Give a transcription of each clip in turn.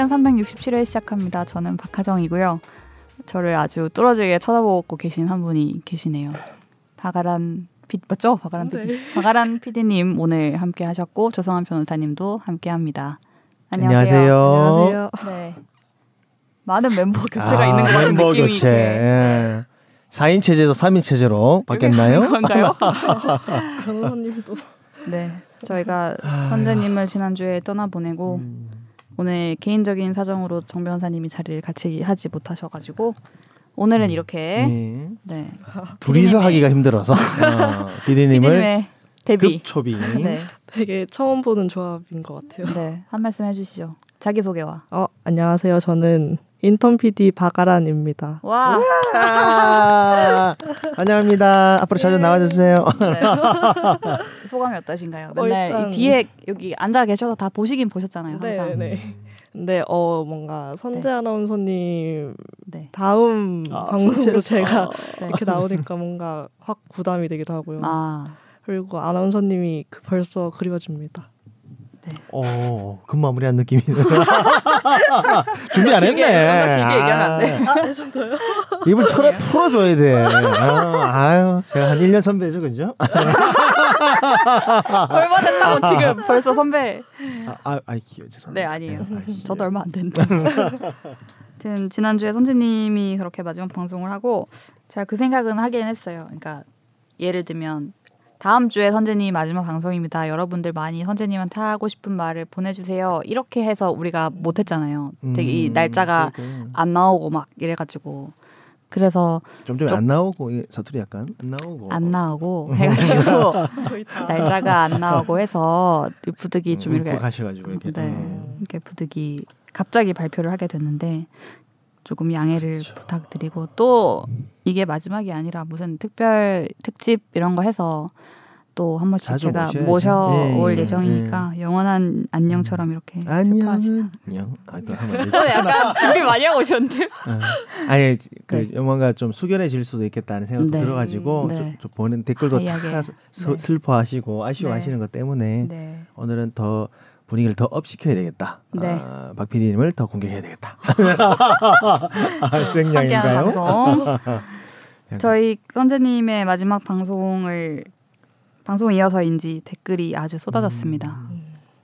학연 367회 시작합니다. 저는 박하정이고요. 저를 아주 뚫어지게 쳐다보고 계신 한 분이 계시네요. 박아란 피, 맞죠? 박아란 PD. 네. 박아란 PD님 오늘 함께 하셨고 조성한 변호사님도 함께 합니다. 안녕하세요. 안녕하세요. 네. 많은 멤버 교체가 아, 있는 것 같은 멤버 느낌이 교체. 이렇게 예. 4인 체제에서 3인 체제로 바뀌었나요? 건가요? 변호사님도 네. 저희가 아. 선재님을 지난주에 떠나보내고 음. 오늘 개인적인 사정으로 정 변호사님이 자리를 같이 하지 못하셔가지고 오늘은 이렇게 예. 네. 둘이서 피디님의- 하기가 힘들어서 어, 피디님을 피디님의 데뷔. 급초빙. 네. 되게 처음 보는 조합인 것 같아요. 네. 한 말씀 해주시죠. 자기 소개와. 어, 안녕하세요. 저는 인턴 PD 박아란입니다. 와. 아, 환영합니다. 앞으로 자주 나와주세요. 네. 소감이 어떠신가요? 어, 맨날 이 뒤에 여기 앉아 계셔서 다 보시긴 보셨잖아요. 항상. 네, 네. 근데 어 뭔가 선재 네. 아나운서님 네. 다음 아, 방송으로. 제가 네. 이렇게 나오니까 뭔가 확 부담이 되기도 하고요. 아. 그리고 아나운서님이 그 벌써 그리워집니다. 어, 금 마무리한 느낌이. 준비 안 했네. 길게, 얘기하면 안 돼. 아, 레전드요? 입을 털어 풀어줘야 돼. 아, 아유, 제가 한 1년 선배죠, 그죠? 얼마 됐다고 지금 벌써 선배. 아, 아, 아. 죄송합니다. 네 아니에요. 예. 저도 얼마 안 됐는데. 아무튼 지난주에 선재님이 그렇게 마지막 방송을 하고 제가 그 생각은 하긴 했어요. 그러니까 예를 들면 다음 주에 선재님 마지막 방송입니다. 여러분들 많이 선재님한테 하고 싶은 말을 보내주세요. 이렇게 해서 우리가 못했잖아요. 되게 이 음, 날짜가 그러니까. 안 나오고 막 이래가지고 그래서 좀- 안 나오고 이 사투리 약간 안 나오고 안 나오고 해가지고 날짜가 안 나오고 해서 이 부득이 좀 이렇게 가셔가지고 이렇게 네. 음. 이렇게 부득이 갑자기 발표를 하게 됐는데 조금 양해를 그렇죠. 부탁드리고 또 이게 마지막이 아니라 무슨 특별 특집 이런 거 해서 또 한 번씩 제가 모셔야지. 모셔올 예, 예, 예정이니까 영원한 안녕처럼 이렇게 안녕은 안녕. 아, 또. 약간 준비 많이 하고 오셨는데 어. 아니 그 뭔가 좀 숙연해질 수도 있겠다는 생각도 네. 들어가지고 네. 좀, 좀 보는 댓글도. 다 스- 네. 슬퍼하시고 아쉬워하시는 것 때문에 네. 오늘은 더 분위기를 더 업시켜야 되겠다. 네. 아, 박 PD님을 더 공격해야 되겠다. 생략인가요? 방송 저희 선재님의 마지막 방송을 방송 이어서인지 댓글이 아주 쏟아졌습니다.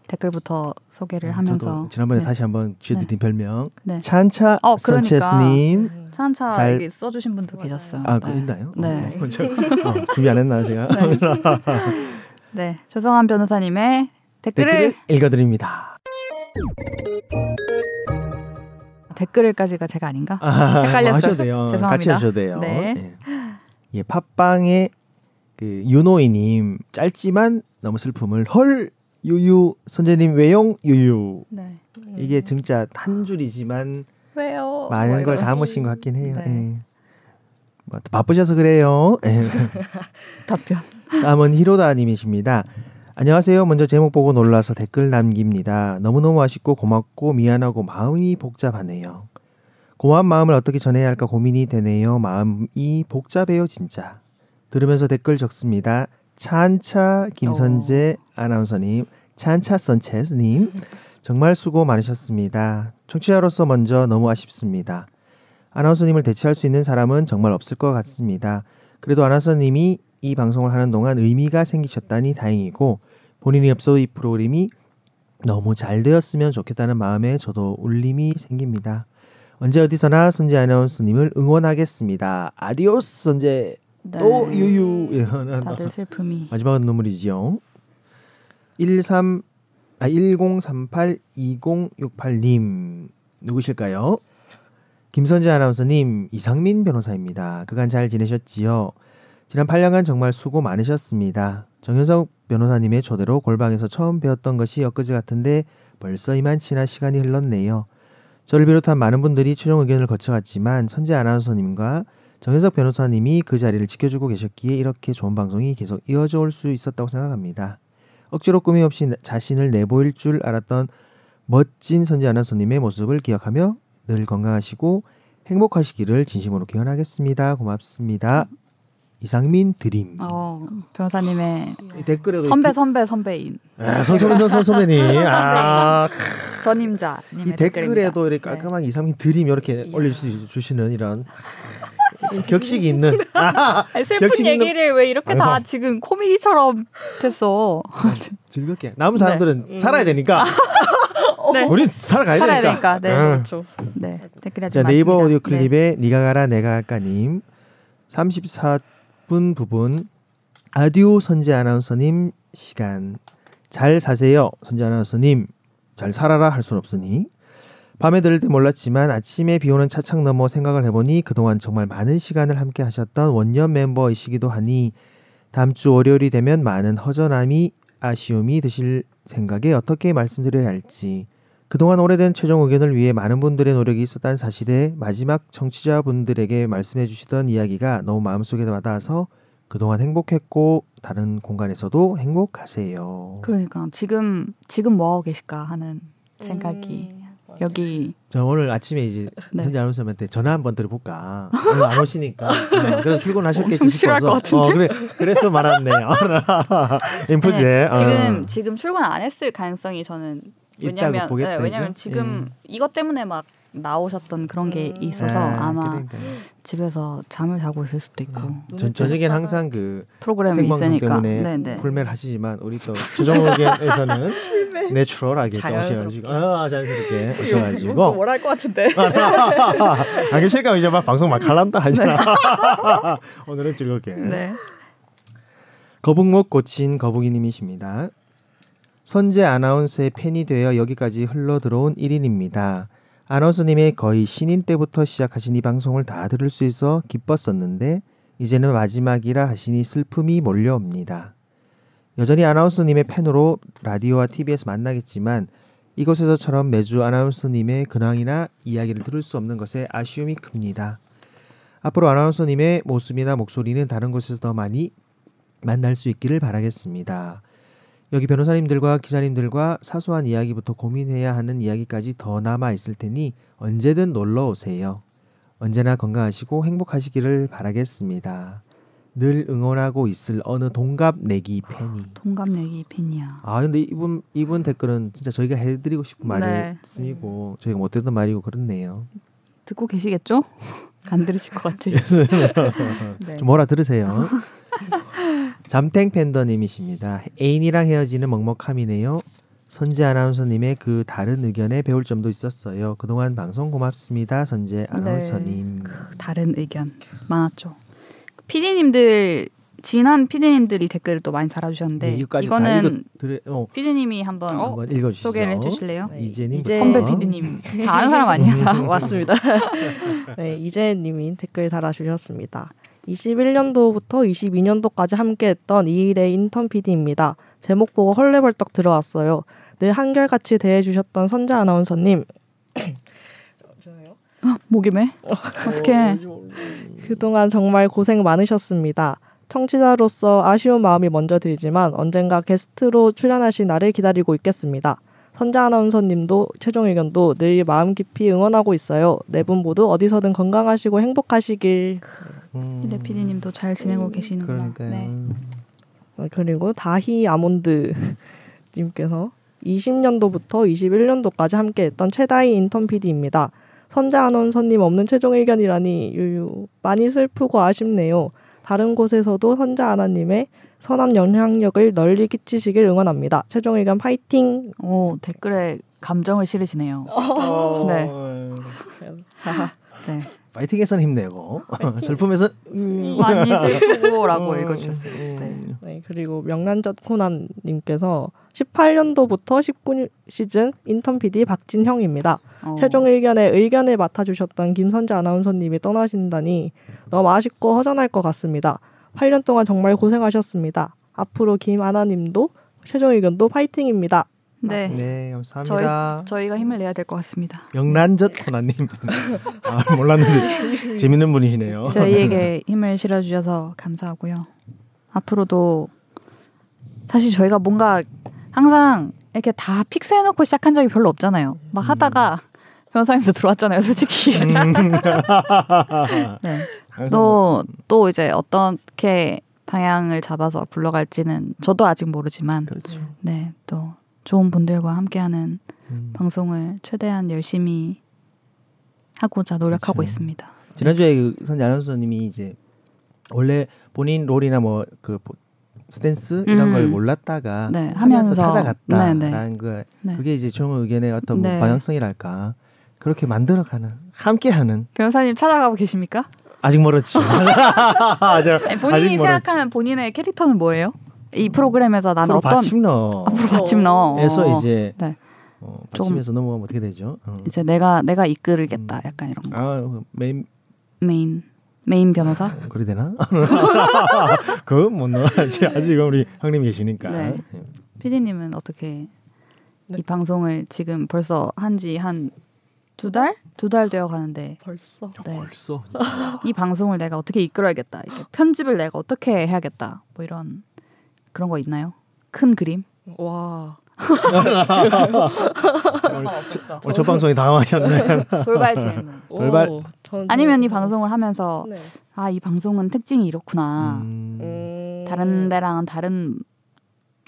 댓글부터 소개를 하면서 음. 저도 지난번에 네. 다시 한번 지어드린 별명 네. 찬차 어, 그러니까. 선체스님. 차한차 잘- 여기 써주신 분도 계셨어요. 아, 그 네. 있나요? 네. 어, 저, 어, 준비 안 했나 제가? 네, 조성한 변호사님의 댓글을 댓글을 읽어드립니다. 댓글을까지가 제가 아닌가? 아, 헷갈렸어요. 하셔도 돼요. 죄송합니다. 같이 하셔도 돼요. 네. 예. 예, 팟빵의 그 유노이님 짧지만 너무 슬픔을 헐 유유 선재님 외용 유유 네. 이게 진짜 한 줄이지만 왜요? 많은 뭐 걸. 담으신 것 같긴 해요. 네. 예. 뭐, 바쁘셔서 그래요. 예. 답변. 다음은 히로다님이십니다. 안녕하세요. 먼저 제목 보고 놀라서 댓글 남깁니다. 너무너무 아쉽고 고맙고 미안하고 마음이 복잡하네요. 고마운 마음을 어떻게 전해야 할까 고민이 되네요. 마음이 복잡해요, 진짜. 들으면서 댓글 적습니다. 찬차 김선재 아나운서님, 찬차 선체스님, 정말 수고 많으셨습니다. 청취자로서 먼저 너무 아쉽습니다. 아나운서님을 대체할 수 있는 사람은 정말 없을 것 같습니다. 그래도 아나운서님이 이 방송을 하는 동안 의미가 생기셨다니 다행이고 본인이 없어도 이 프로그램이 너무 잘 되었으면 좋겠다는 마음에 저도 울림이 생깁니다. 언제 어디서나 손재 아나운서님을 응원하겠습니다. 아디오스 손재 네. 또 유유 예, 다들 슬픔이. 마지막은 눈물이지요. 13 아, 1038-2068님 누구실까요? 김선재 아나운서님, 이상민 변호사입니다. 그간 잘 지내셨지요? 지난 8년간 정말 수고 많으셨습니다. 정현석 변호사님의 초대로 골방에서 처음 배웠던 것이 엊그제 같은데 벌써 이만치나 시간이 흘렀네요. 저를 비롯한 많은 분들이 최종 의견을 거쳐갔지만 선재 아나운서님과 정현석 변호사님이 그 자리를 지켜주고 계셨기에 이렇게 좋은 방송이 계속 이어져 올 수 있었다고 생각합니다. 억지로 꾸밈 없이 자신을 내보일 줄 알았던 멋진 선재 아나운서님의 모습을 기억하며 늘 건강하시고 행복하시기를 진심으로 기원하겠습니다. 고맙습니다. 이상민 드림. 어, 변호사님의 이 댓글에도 선배 선배 선배인 아, 선선선 선 선배님. 아, 전임자님의 이 댓글에도 이렇게. 네. 깔끔하게 이상민 드림 이렇게 올려주시는 이런 격식이 있는 아, 슬픈 격식 있는 얘기를 왜 이렇게 다 방송. 지금 코미디처럼 됐어. 즐겁게 남은 사람들은 살아야 되니까 네. 우린 살아가야 살아야 되니까. 되니까. 네. 응. 그렇죠. 네. 댓글이 아주 자 네이버. 오디오 네. 클립에 니가 가라 내가 할까님 34 분 부분. 아디오 선재 아나운서님 시간. 잘 사세요 선재 아나운서님. 잘 살아라 할 순 없으니. 밤에 들을 때 몰랐지만 아침에 비오는 차창 너머 생각을 해보니 그동안 정말 많은 시간을 함께 하셨던 원년 멤버이시기도 하니 다음 주 월요일이 되면 많은 허전함이 아쉬움이 드실 생각에 어떻게 말씀드려야 할지 그동안 오래된 최종 의견을 위해 많은 분들의 노력이 있었다는 사실에 마지막 청취자분들에게 말씀해 주시던 이야기가 너무 마음속에 와닿아서 그동안 행복했고 다른 공간에서도 행복하세요. 그러니까 지금 지금 뭐 하고 계실까 하는 생각이 음. 여기 저 오늘 아침에 이제 네. 현재 아나운서한테 전화 한번 드려볼까. 오늘 안 오시니까. 네, 그래서 출근하셨겠지 싶어서. 어, 그래, 그래서 말았네요. 인프제. 네, 어. 지금 지금 출근 안 했을 가능성이 저는 왜냐면 보겠다, 네, 왜냐면? 지금 이것 때문에 막 나오셨던 그런 게 음. 있어서 아, 아마 그러니까요. 집에서 잠을 자고 있을 수도 있고 전 저녁엔 항상 그 프로그램이 있으니까 때문에 네네 풀매를 하시지만 우리 또 조정 의견에서는 내추럴하게. 오셔가지고 아 자연스럽게 오셔가지고 뭘할 것 같은데. 아, 그 실감 이제 막 방송 막 할란다 하잖아. 오늘은 즐겁게. 네. 거북목 고친 거북이님이십니다. 선재 아나운서의 팬이 되어 여기까지 흘러 들어온 1인입니다. 아나운서님의 거의 신인 때부터 시작하신 이 방송을 다 들을 수 있어 기뻤었는데 이제는 마지막이라 하시니 슬픔이 몰려옵니다. 여전히 아나운서님의 팬으로 라디오와 TV에서 만나겠지만 이곳에서처럼 매주 아나운서님의 근황이나 이야기를 들을 수 없는 것에 아쉬움이 큽니다. 앞으로 아나운서님의 모습이나 목소리는 다른 곳에서 더 많이 만날 수 있기를 바라겠습니다. 여기 변호사님들과 기자님들과 사소한 이야기부터 고민해야 하는 이야기까지 더 남아 있을 테니 언제든 놀러 오세요. 언제나 건강하시고 행복하시기를 바라겠습니다. 늘 응원하고 있을 어느 동갑 내기 팬이. 동갑내기 팬이야. 아 근데 이분 이분 댓글은 진짜 저희가 해드리고 싶은 네. 말씀이고 저희가 못했던 말이고 그렇네요. 듣고 계시겠죠? 안 들으실 것 같아요. 네. 좀 뭐라 들으세요. 잠탱 팬더님이십니다. 애인이랑 헤어지는 먹먹함이네요. 선재 아나운서님의 그 다른 의견에 배울 점도 있었어요. 그동안 방송 고맙습니다. 선재 아나운서님. 그 다른 의견 많았죠. 피디님들 지난 피디님들이 댓글을 또 많이 달아주셨는데 네, 이거는 읽어드려, 어, 피디님이 한번 한번 읽어주시죠. 소개를 해주실래요? 네, 이재님 이제- 선배 피디님 다 아는 사람 아니야 다. 맞습니다. 네, 이재님이 댓글 달아주셨습니다. 21년도부터 22년도까지 함께했던 이일의 인턴 PD입니다. 제목 보고 헐레벌떡 들어왔어요. 늘 한결같이 대해주셨던 선재 아나운서님. 목이 매? 어떡해. 그동안 정말 고생 많으셨습니다. 청취자로서 아쉬운 마음이 먼저 들지만 언젠가 게스트로 출연하실 날을 기다리고 있겠습니다. 선재 아나운서님도 최종 의견도 늘 마음 깊이 응원하고 있어요. 네 분 모두 어디서든 건강하시고 행복하시길. 음, 이래 피디님도 잘 지내고 계시는구나. 그러니까요. 네. 어, 그리고 다희 아몬드 님께서 20년도부터 21년도까지 함께했던 최다희 인턴 PD입니다. 선재 아나운서님 없는 최종 의견이라니 유유 많이 슬프고 아쉽네요. 다른 곳에서도 선재 아나님의 선한 영향력을 널리 끼치시길 응원합니다. 최종 의견 파이팅. 오 댓글에 감정을 실으시네요. 어, 네. 네. 파이팅에서는 힘내고 슬픔에서 음, 많이 슬프고라고 음, 읽어주셨어요. 네. 음. 네, 그리고 명란젓 코난님께서 18년도부터 19 시즌 인턴 PD 박진형입니다. 어, 최종 의견에 의견을 맡아주셨던 김선재 아나운서님이 떠나신다니 너무 아쉽고 허전할 것 같습니다. 8년 동안 정말 고생하셨습니다. 앞으로 김아나님도 최종 의견도 파이팅입니다. 네. 네 감사합니다. 저희 가 힘을 내야 될 것 같습니다. 명란젓 코나님 아, 몰랐는데 재밌는 분이시네요. 저희에게 힘을 실어주셔서 감사하고요. 앞으로도 사실 저희가 뭔가 항상 이렇게 다 픽스해놓고 시작한 적이 별로 없잖아요. 막 하다가 변호사님도 들어왔잖아요, 솔직히. 네. 항상 뭐- 또또 이제 어떻게 방향을 잡아서 굴러갈지는 저도 아직 모르지만 그렇죠. 네 또 좋은 분들과 함께하는 음. 방송을 최대한 열심히 하고자 노력하고 그렇죠. 있습니다. 지난주에 그 선재 아나운서님이 이제 원래 본인 롤이나 뭐 그 스탠스 이런 음. 걸 몰랐다가 네, 하면서 하면서. 찾아갔다라는 네, 거 네. 그게 이제 총 의견의 어떤 뭐 네. 방향성이랄까 그렇게 만들어가는 함께하는 변호사님 찾아가고 계십니까? 아직 멀었죠. 아직, 본인이 아직 생각하는 본인의 캐릭터는 뭐예요? 이 프로그램에서 나는 앞으로 어떤 받침 넣어. 앞으로 받침 넣어. 에서 이제 네. 어, 조금- 받침에서 넘어가면 어떻게 되죠? 어. 이제 내가 내가 이끌겠다 약간 이런 거 아 메인 메인 메인 변호사 그래 되나? 그건 못 넣어야지. 아직 우리 형님이 계시니까. 네. PD님은 어떻게 네. 이 방송을 지금 벌써 한지 한 두 달? 두 달 되어 가는데 벌써 네. 벌써 이 방송을 내가 어떻게 이끌어야겠다. 이렇게 편집을 내가 어떻게 해야겠다. 뭐 이런 그런 거 있나요? 큰 그림? 와 오늘 첫 방송이 당황하셨네. 돌발 질문. 돌발. 오, 아니면 이 방송을 하면서 네. 아이 방송은 특징이 이렇구나. 음, 음, 다른 데랑은 다른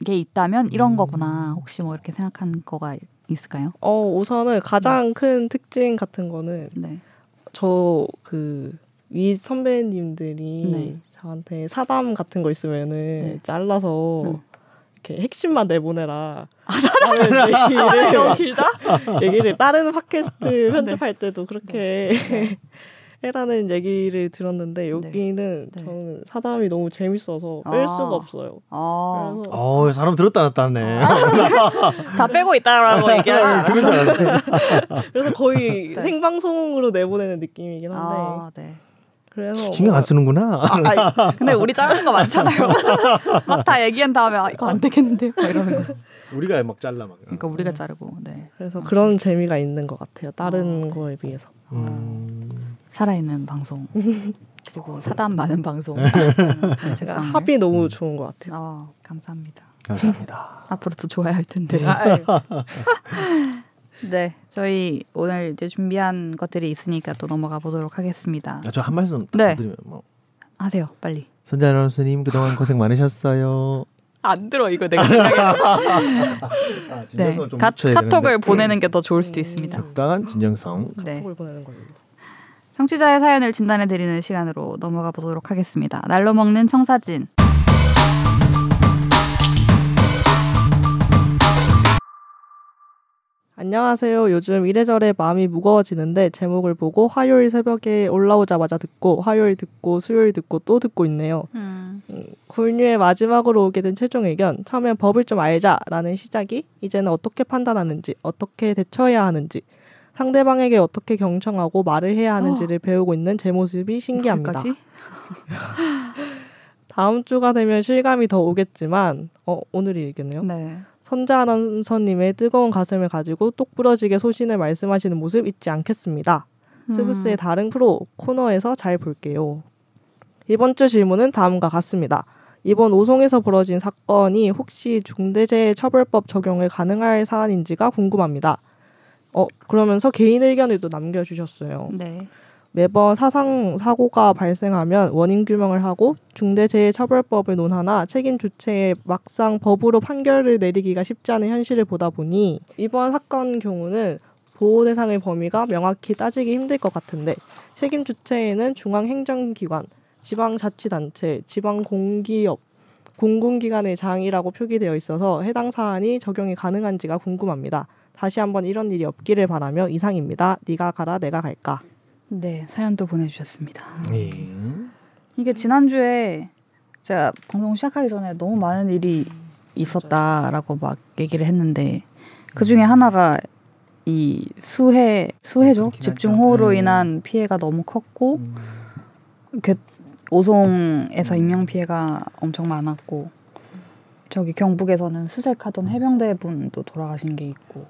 게 있다면 이런 음. 거구나. 혹시 뭐 이렇게 생각한 거가 있을까요? 어 우선은 가장 큰 특징 같은 거는 네. 저그 위 선배님들이 네. 저한테 사담 같은 거 있으면은 네. 잘라서 네. 이렇게 핵심만 내보내라. 라는 얘기를 길다? 얘기를 다른 아, 팟캐스트 네. 편집할 때도 그렇게 해라는 얘기를 들었는데 여기는 네. 저는 사담이 너무 재밌어서 뺄 아. 수가 없어요. 어, 그래서 어 사람 들었다 놨다 하네. 다 빼고 있다라고 알았네. 그래서 거의 네. 생방송으로 내보내는 느낌이긴 한데 아, 네. 그래서 신경 안 쓰는구나. 아, 아니, 근데 우리 자르는 거 많잖아요. 막 다 얘기한 다음에 아, 이거 안 되겠는데 막 이러는 거. 우리가 막 잘라 막. 그러니까 우리가 자르고 네. 그래서 그런 재미가 있는 것 같아요. 다른 아. 거에 비해서. 음, 살아있는 방송 그리고 사담 많은 방송 제가 정체성을. 합이 너무 좋은 것 같아요. 어, 감사합니다. 감사합니다. 앞으로 또 좋아야 할 텐데. 아, 아니, 네, 저희 오늘 이제 준비한 것들이 있으니까 또 넘어가 보도록 하겠습니다. 아, 저한 말씀 딱 네. 드리면 뭐 하세요, 빨리. 선재 아나운서님 그동안 고생 많으셨어요. 안 들어 이거 내가. 아, 네, 카, 카톡을 보내는 게 더 좋을 수도 있습니다. 적당한 진정성. 네, 카톡을 보내는 걸로. 청취자의 사연을 진단해 드리는 시간으로 넘어가 보도록 하겠습니다. 날로 먹는 청사진. 안녕하세요. 요즘 이래저래 마음이 무거워지는데 제목을 보고 화요일 새벽에 올라오자마자 듣고 화요일 듣고 수요일 듣고 또 듣고 있네요. 음, 골뉴의 마지막으로 오게 된 최종 의견. 처음엔 법을 좀 알자라는 시작이 이제는 어떻게 판단하는지, 어떻게 대처해야 하는지, 상대방에게 어떻게 경청하고 말을 해야 하는지를 배우고 있는 제 모습이 신기합니다. 다음 주가 되면 실감이 더 오겠지만, 어 오늘이겠네요. 네. 선재 아나운서님의 뜨거운 가슴을 가지고 똑 부러지게 소신을 말씀하시는 모습 잊지 않겠습니다. 스브스의 음. 다른 프로 코너에서 잘 볼게요. 이번 주 질문은 다음과 같습니다. 이번 오송에서 벌어진 사건이 혹시 중대재해처벌법 적용을 가능할 사안인지가 궁금합니다. 어 그러면서 개인 의견을 또 남겨주셨어요. 네. 매번 사상 사고가 발생하면 원인 규명을 하고 중대재해처벌법을 논하나 책임 주체에 막상 법으로 판결을 내리기가 쉽지 않은 현실을 보다 보니 이번 사건 경우는 보호 대상의 범위가 명확히 따지기 힘들 것 같은데 책임 주체에는 중앙행정기관, 지방자치단체, 지방공기업, 공공기관의 장이라고 표기되어 있어서 해당 사안이 적용이 가능한지가 궁금합니다. 다시 한번 이런 일이 없기를 바라며 이상입니다. 네가 가라 내가 갈까. 네, 사연도 보내주셨습니다. 예. 이게 지난주에 제가 방송 시작하기 전에 너무 많은 일이 있었다라고 막 얘기를 했는데 그 중에 하나가 이 수해 수해죠 그렇긴 집중호우로. 네. 인한 피해가 너무 컸고 음, 그 오송에서 인명 피해가 엄청 많았고 저기 경북에서는 수색하던 해병대 분도 돌아가신 게 있고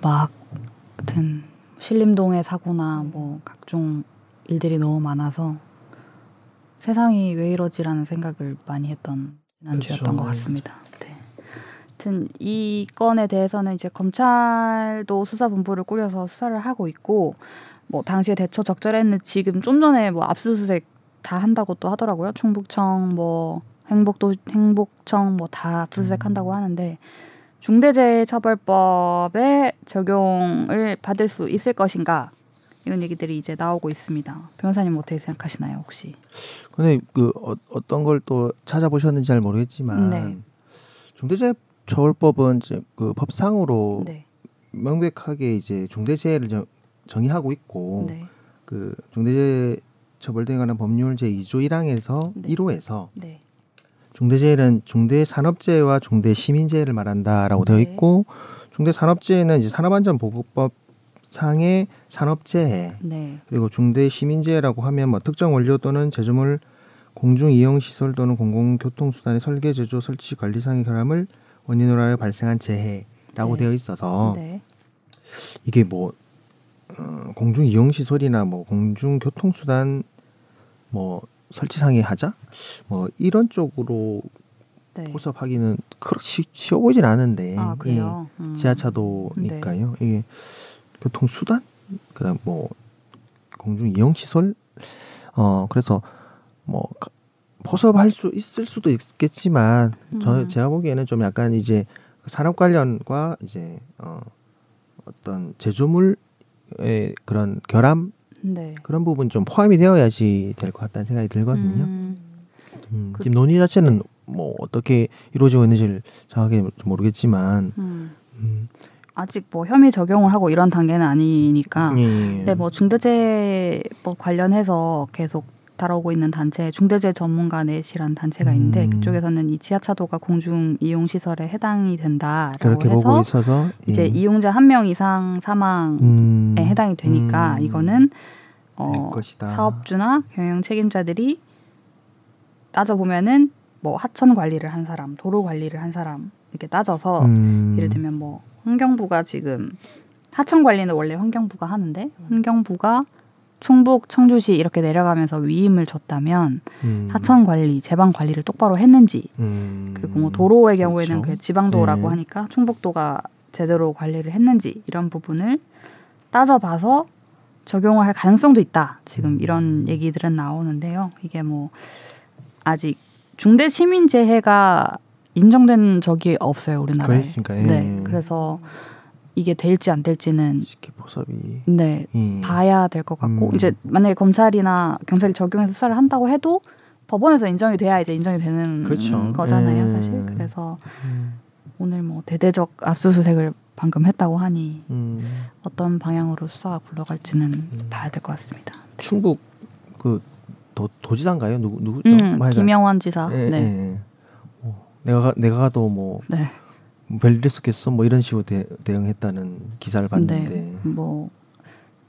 막 하여튼 신림동의 사고나 뭐 각종 일들이 너무 많아서 세상이 왜 이러지라는 생각을 많이 했던 지난주였던 그쵸. 것 같습니다. 네. 하여튼 이 건에 대해서는 이제 검찰도 수사본부를 꾸려서 수사를 하고 있고 뭐 당시에 대처 적절했는데 지금 좀 전에 뭐 압수수색 다 한다고 또 하더라고요. 충북청 뭐 행복도 행복청 뭐 다 압수수색 한다고 하는데 중대재해처벌법에 적용을 받을 수 있을 것인가 이런 얘기들이 이제 나오고 있습니다. 변호사님 어떻게 생각하시나요, 혹시? 근데 그 어, 어떤 걸 또 찾아보셨는지 잘 모르겠지만 네. 중대재해처벌법은 이제 그 법상으로 네, 명백하게 이제 중대재해를 정, 정의하고 있고 네, 그 중대재해 처벌 등에 관한 법률 제 2조 1항에서 네. 1호에서 네, 중대재해는 중대산업재해와 중대시민재해를 말한다라고 되어 네. 있고 중대산업재해는 이제 산업안전보건법 상의 산업재해 네, 그리고 중대시민재해라고 하면 뭐 특정 원료 또는 제조물 공중 이용 시설 또는 공공교통 수단의 설계 제조 설치 관리상의 결함을 원인으로 하여 발생한 재해라고 네. 되어 있어서 네, 이게 뭐 어, 공중 이용 시설이나 뭐 공중 교통 수단 뭐 설치 상의 하자 뭐 이런 쪽으로 네. 포섭하기는 그렇게 쉬- 쉬워 보이진 않은데 아 그래요. 예, 음. 지하차도니까요. 이게 교통 수단 그다음 뭐 공중 이용 시설 어 그래서 뭐 가- 포섭할 수 있을 수도 있겠지만 저 음. 제가 보기에는 좀 약간 이제 산업 관련과 이제 어 어떤 제조물의 그런 결함 네. 그런 부분 좀 포함이 되어야지 될 것 같다는 생각이 들거든요. 음, 음, 그- 지금 논의 자체는 뭐 어떻게 이루어지고 있는지를 정확하게 모르겠지만 음. 음, 아직 뭐 혐의 적용을 하고 이런 단계는 아니니까. 예. 근데 뭐 중대재해법 관련해서 계속 다루고 있는 단체 중대재해 전문가 넷이라는 단체가 있는데 음. 그쪽에서는 이 지하차도가 공중 이용 시설에 해당이 된다라고 그렇게 보고 해서 있어서 이제 예. 이용자 한 명 이상 사망에 음, 해당이 되니까 음, 이거는 될 어, 것이다. 사업주나 경영 책임자들이 따져 보면은 뭐 하천 관리를 한 사람, 도로 관리를 한 사람 이렇게 따져서 음, 예를 들면 뭐 환경부가 지금 하천 관리는 원래 환경부가 하는데 환경부가 충북, 청주시 이렇게 내려가면서 위임을 줬다면 음, 하천 관리, 제방 관리를 똑바로 했는지 음, 그리고 뭐 도로의 경우에는 그렇죠. 그 지방도라고 네. 하니까 충북도가 제대로 관리를 했는지 이런 부분을 따져봐서 적용을 할 가능성도 있다. 지금 음. 이런 얘기들은 나오는데요. 이게 뭐 아직 중대 시민 재해가 인정된 적이 없어요 우리나라에. 그러니까 예. 네, 그래서 이게 될지 안 될지는 쉽게 포섭이 네 예. 봐야 될 것 같고 음. 이제 만약에 검찰이나 경찰이 적용해서 수사를 한다고 해도 법원에서 인정이 돼야 이제 인정이 되는 그렇죠. 거잖아요 예. 사실 그래서 음, 오늘 뭐 대대적 압수수색을 방금 했다고 하니 음, 어떤 방향으로 수사가 굴러갈지는 음. 봐야 될 것 같습니다. 충북 그 도, 도지사인가요? 누구 누구죠? 음, 뭐 김영원 지사. 예, 네. 예, 예. 어, 내가 가- 내가 가도 뭐 네. 별일 있었겠어 뭐 이런 식으로 대, 대응했다는 기사를 봤는데 네. 뭐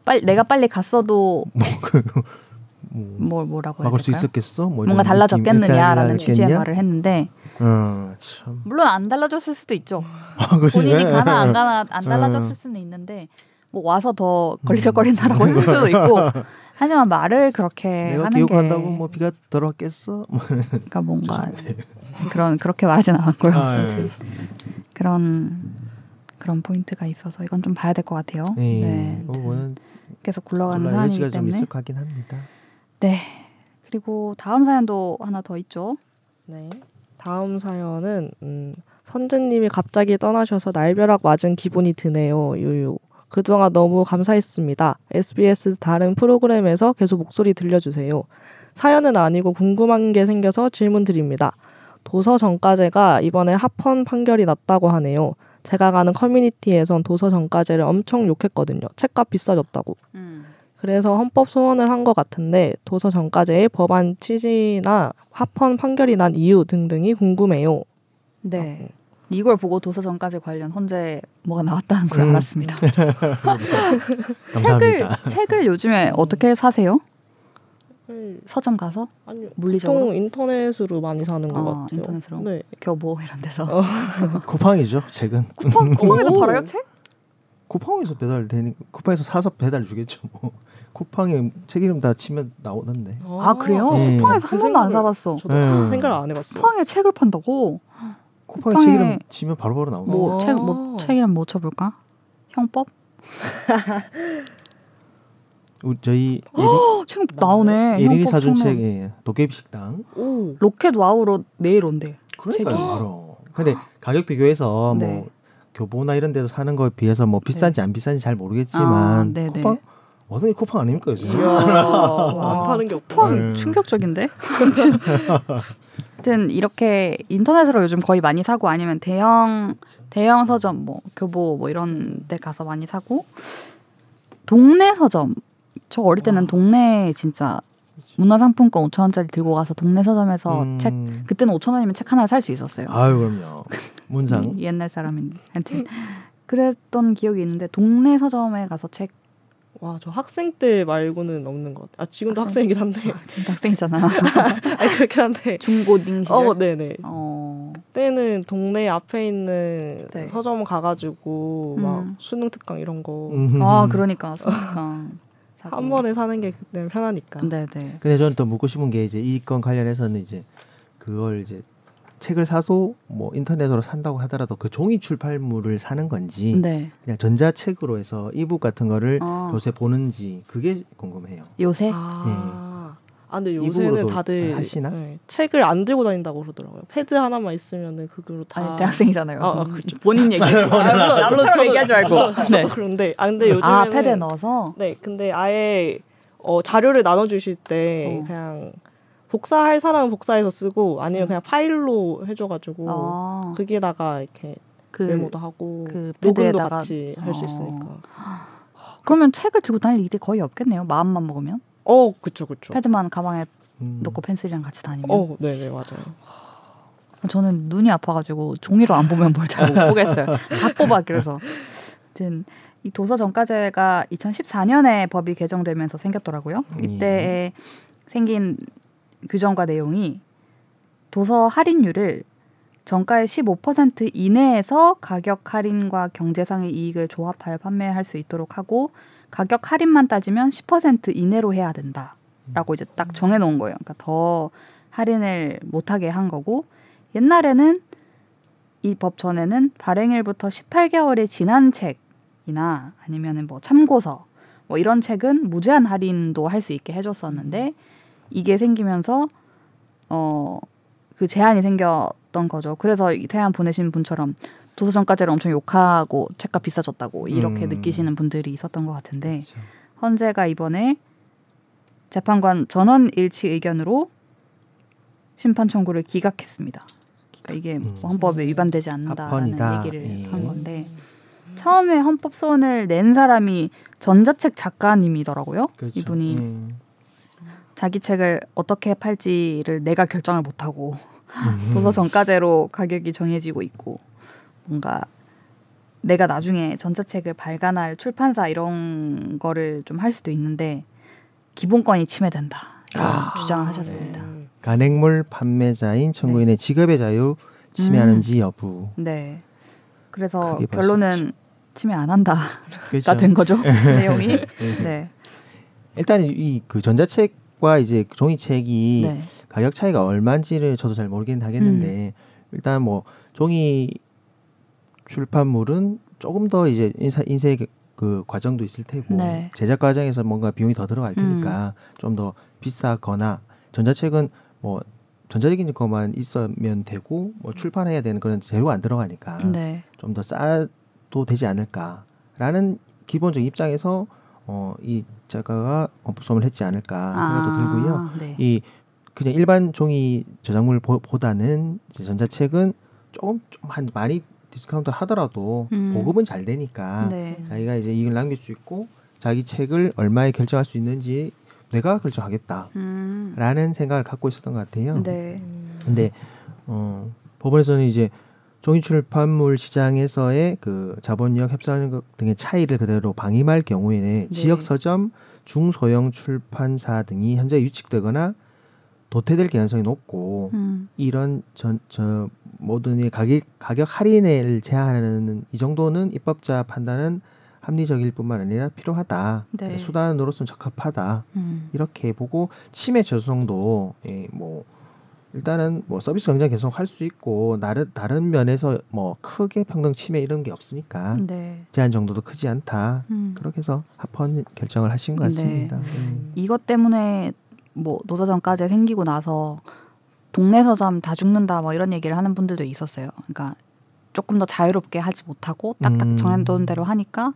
빨리 내가 빨리 갔어도 뭐 뭘 뭐라고 막을 수? 있었겠어? 뭐 뭔가 달라졌겠느냐라는 취지의? 말을 했는데 어, 참. 물론 안 달라졌을 수도 있죠. 아. 본인이 가나 안 가나 안 어. 달라졌을 수는 있는데 뭐 와서 더 음. 걸리적거린다라고 했을 수도 있고 하지만 말을 그렇게 내가 하는 기억한다고 게뭐 비가 들어왔겠어? 뭐. 그러니까 뭔가 그런 그렇게 말하진 않았고요. 아, 예. 그런 그런 포인트가 있어서 이건 좀 봐야 될 것 같아요. 예. 네, 뭐, 뭐는 계속 굴러가는 사안이기 여지가 좀 때문에 있을 것 같긴 합니다. 네. 그리고 다음 사연도 하나 더 있죠. 네. 다음 사연은 음, 선재님이 갑자기 떠나셔서 날벼락 맞은 기분이 드네요. 유유. 그동안 너무 감사했습니다. SBS 다른 프로그램에서 계속 목소리 들려주세요. 사연은 아니고 궁금한 게 생겨서 질문 드립니다. 도서 정가제가 이번에 합헌 판결이 났다고 하네요. 제가 가는 커뮤니티에선 도서 정가제를 엄청 욕했거든요. 책값 비싸졌다고. 그래서 헌법 소원을 한 것 같은데 도서 정가제의 법안 취지나 합헌 판결이 난 이유 등등이 궁금해요. 네. 이걸 보고 도서정까지 관련 헌재 뭐가 나왔다는 걸 음. 알았습니다. 책을 감사합니다. 책을 요즘에 어떻게 사세요? 서점 가서 아니 물리적으로 보통 인터넷으로 많이 사는 것 어, 같아요. 인터넷으로? 네. 교보 이런 데서 어. 쿠팡이죠, 책은. 쿠팡 쿠팡에서 오. 팔아요 책? 쿠팡에서 배달 되니 쿠팡에서 사서 배달 주겠죠. 뭐. 쿠팡에 책 이름 다 치면 나오던데. 아 그래요? 예. 쿠팡에서 한 그 번도 안 사봤어. 저도 음. 생각을 안 해봤어요. 쿠팡에 책을 판다고? 쿠팡에, 쿠팡에 책 이름 치면 바로바로 나오네. 뭐 어. 책뭐책 이름 뭐 쳐볼까? 형법? 저희 어, 책 나오네. 예린이 사준. 책 예, 도깨비 식당. 오. 로켓 와우로 내일 온대. 그러니까요, 책이. 바로. 근데 가격 비교해서 네. 뭐 교보나 이런 데서 사는 거에 비해서 뭐 비싼지 안 비싼지 잘 아, 모르겠지만 네네. 쿠팡 어떤 게 쿠팡 아닙니까. 와. 안 파는 게. 펄 음. 충격적인데. 아무튼 이렇게 인터넷으로 요즘 거의 많이 사고 아니면 대형 대형 서점 뭐 교보 뭐 이런 데 가서 많이 사고 동네 서점 저 어릴 때는 동네 진짜 문화상품권 5천 원짜리 들고 가서 동네 서점에서 음. 책 그때는 5천 원이면 책 하나 살 수 있었어요. 아유 그럼요. 문상. 옛날 사람인 하여튼 그랬던 기억이 있는데 동네 서점에 가서 책 와, 저 학생 때 말고는 없는 것 같아요. 아, 지금도 학생 학생이긴 한데. 지금 학생이잖아. 아니, 그렇긴 한데. 중고딩 시절. 어, 네네. 어. 그때는 동네 앞에 있는 네. 서점 가가지고 막 음. 수능 특강 이런 거한 음. 아 그러니까 수강 사고. 번에 사는 게 그때는 편하니까. 네네. 근데 저는 더 묻고 싶은 게 이제 이 건 관련해서는 이제 그걸 이제 책을 사서 뭐 인터넷으로 산다고 하더라도 그 종이 출판물을 사는 건지 네. 그냥 전자책으로 해서 이북 같은 거를 어. 요새 보는지 그게 궁금해요. 요새 아, 아 근데 요새는 다들 하시나? 네, 책을 안 들고 다닌다고 그러더라고요. 패드 하나만 있으면은 그걸로 다. 아니 대학생이잖아요. 아, 아, 그렇죠. 본인 얘기. 남처럼 얘기하지 말고. 네. 그런데 아 근데 요즘에는 아 패드에 넣어서. 네, 근데 아예 어, 자료를 나눠주실 때 어. 그냥 복사할 사람은 복사해서 쓰고 아니면 그냥 파일로 해줘가지고 아, 거기에다가 이렇게 그 메모도 하고 그 녹음도 같이 할수 어. 있으니까. 그러면 책을 들고 다닐 일이 거의 없겠네요. 마음만 먹으면 어, 그쵸, 그쵸. 패드만 가방에 음. 넣고 펜슬이랑 같이 다니면. 어, 네, 네, 맞아요. 저는 눈이 아파가지고 종이로 안 보면 뭘 잘 못 보겠어요. 다 뽑아 그래서. 아무튼 이 도서 정가제가 2014년에 법이 개정되면서 생겼더라고요. 이때 에 생긴 규정과 내용이 도서 할인율을 정가의 15% 이내에서 가격 할인과 경제상의 이익을 조합하여 판매할 수 있도록 하고 가격 할인만 따지면 10% 이내로 해야 된다라고 이제 딱 정해놓은 거예요. 그러니까 더 할인을 못하게 한 거고 옛날에는 이 법 전에는 발행일부터 18개월이 지난 책이나 아니면은 뭐 참고서 뭐 이런 책은 무제한 할인도 할 수 있게 해줬었는데 이게 생기면서 어 그 제한이 생겼던 거죠. 그래서 이 사연 보내신 분처럼 도서정가제를 엄청 욕하고 책값 비싸졌다고 이렇게 음. 느끼시는 분들이 있었던 것 같은데 그렇죠. 헌재가 이번에 재판관 전원 일치 의견으로 심판 청구를 기각했습니다. 그러니까 이게 음. 뭐 헌법에 위반되지 않는다라는 합헌이다. 얘기를 예. 한 건데 처음에 헌법 소원을 낸 사람이 전자책 작가님이더라고요. 그렇죠. 이분이 음. 자기 책을 어떻게 팔지를 내가 결정을 못하고 음. 도서 정가제로 가격이 정해지고 있고 뭔가 내가 나중에 전자책을 발간할 출판사 이런 거를 좀 할 수도 있는데 기본권이 침해된다 이런 아, 주장을 하셨습니다. 음. 간행물 판매자인 청구인의 직업의 자유 침해하는지 여부. 네. 그래서 결론은 침해 안 한다가 그렇죠. 된 거죠 내용이. 네. 일단 이 그 전자책 과 이제 종이책이 네. 가격 차이가 얼마인지를 저도 잘 모르긴 하겠는데 음. 일단 뭐 종이 출판물은 조금 더 이제 인사 인쇄 그- 그 과정도 있을 테고 네. 음. 제작 과정에서 뭔가 비용이 더 들어갈 테니까 좀더 비싸거나 전자책은 뭐 전자적인 것만 있으면 되고 뭐 출판해야 되는 그런 재료가 안 들어가니까 네. 좀더 싸도 되지 않을까라는 기본적 입장에서 어, 이 작가가 헌법소문을 했지 않을까 생각도 들고요. 아, 네. 이 그냥 일반 종이 저작물 보- 보다는 이제 전자책은 조금 좀 한 많이 디스카운트 하더라도 음. 보급은 잘 되니까 네. 자기가 이제 이익을 남길 수 있고 자기 책을 얼마에 결정할 수 있는지 내가 결정하겠다라는 음. 생각을 갖고 있었던 것 같아요. 네. 음. 근데 어, 법원에서는 이제 종이 출판물 시장에서의 그 자본력 협상 등의 차이를 그대로 방임할 경우에는 네. 지역 서점, 중소형 출판사 등이 현저히 위축되거나 도태될 가능성이 높고 음. 이런 전, 저 모든 이 가격 가격 할인을 제한하는 이 정도는 입법자 판단은 합리적일 뿐만 아니라 필요하다. 네. 수단으로서는 적합하다. 음. 이렇게 보고 침해 저성도 예, 뭐 일단은 뭐 서비스 경쟁 계속 할 수 있고 다른 다른 면에서 뭐 크게 평등 침해 이런 게 없으니까 네. 제한 정도도 크지 않다. 음. 그렇게 해서 합헌 결정을 하신 것 네. 같습니다. 음. 이것 때문에 뭐 노사정까지 생기고 나서 동네 서점 다 죽는다 뭐 이런 얘기를 하는 분들도 있었어요. 그러니까 조금 더 자유롭게 하지 못하고 딱딱 음. 정해놓은 대로 하니까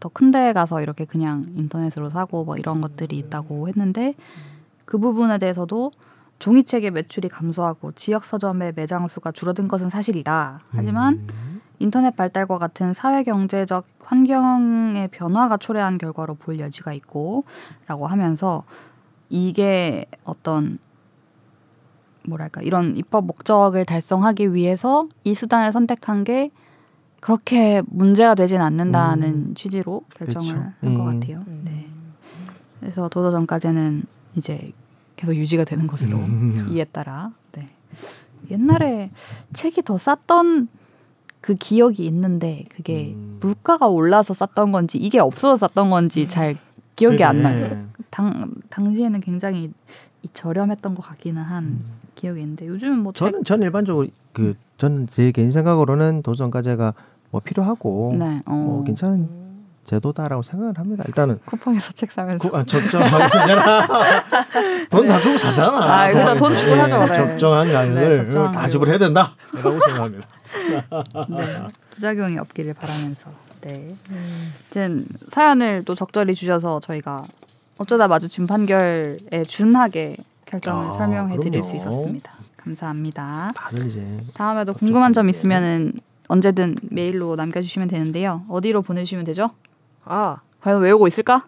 더 큰 데에 가서 이렇게 그냥 인터넷으로 사고 뭐 이런 것들이 있다고 했는데 그 부분에 대해서도 종이책의 매출이 감소하고 지역 서점의 매장 수가 줄어든 것은 사실이다. 하지만 음. 인터넷 발달과 같은 사회 경제적 환경의 변화가 초래한 결과로 볼 여지가 있고라고 하면서 이게 어떤 뭐랄까 이런 입법 목적을 달성하기 위해서 이 수단을 선택한 게 그렇게 문제가 되진 않는다는 취지로 결정을 그렇죠. 한것 음. 같아요. 네. 그래서 도서전까지는 이제 계속 유지가 되는 것으로 음. 이에 따라 네. 옛날에 책이 더 쌌던 그 기억이 있는데 그게 음. 물가가 올라서 쌌던 건지 이게 없어서 쌌던 건지 잘 기억이 안 그래. 나요. 당 당시에는 굉장히 이 저렴했던 것 같기는 한 음. 기억이 있는데 요즘은 뭐 책, 저는 전 일반적으로 그 저는 제 개인 생각으로는 도전 과제가 뭐 필요하고 네, 어, 뭐 괜찮은 제도다라고 생각을 합니다. 일단은 쿠팡에서 책 사면서 그, 아, 적정하잖아. 돈다 주고 사잖아. 아, 그죠. 돈 주고 사죠. 네. 적정한 가격을 네, 적정한 다. 지불해야 된다. 라고 생각합니다. 네, 부작용이 없기를 바라면서 네. 아무튼 사연을 또 적절히 주셔서 저희가 어쩌다 마주친 판결에 준하게 결정을 아, 설명해 드릴 그럼요. 수 있었습니다. 감사합니다. 다들 이제 다음에도 궁금한 점 게. 있으면은 언제든 메일로 남겨주시면 되는데요. 어디로 보내주시면 되죠? 아 과연 외우고 있을까?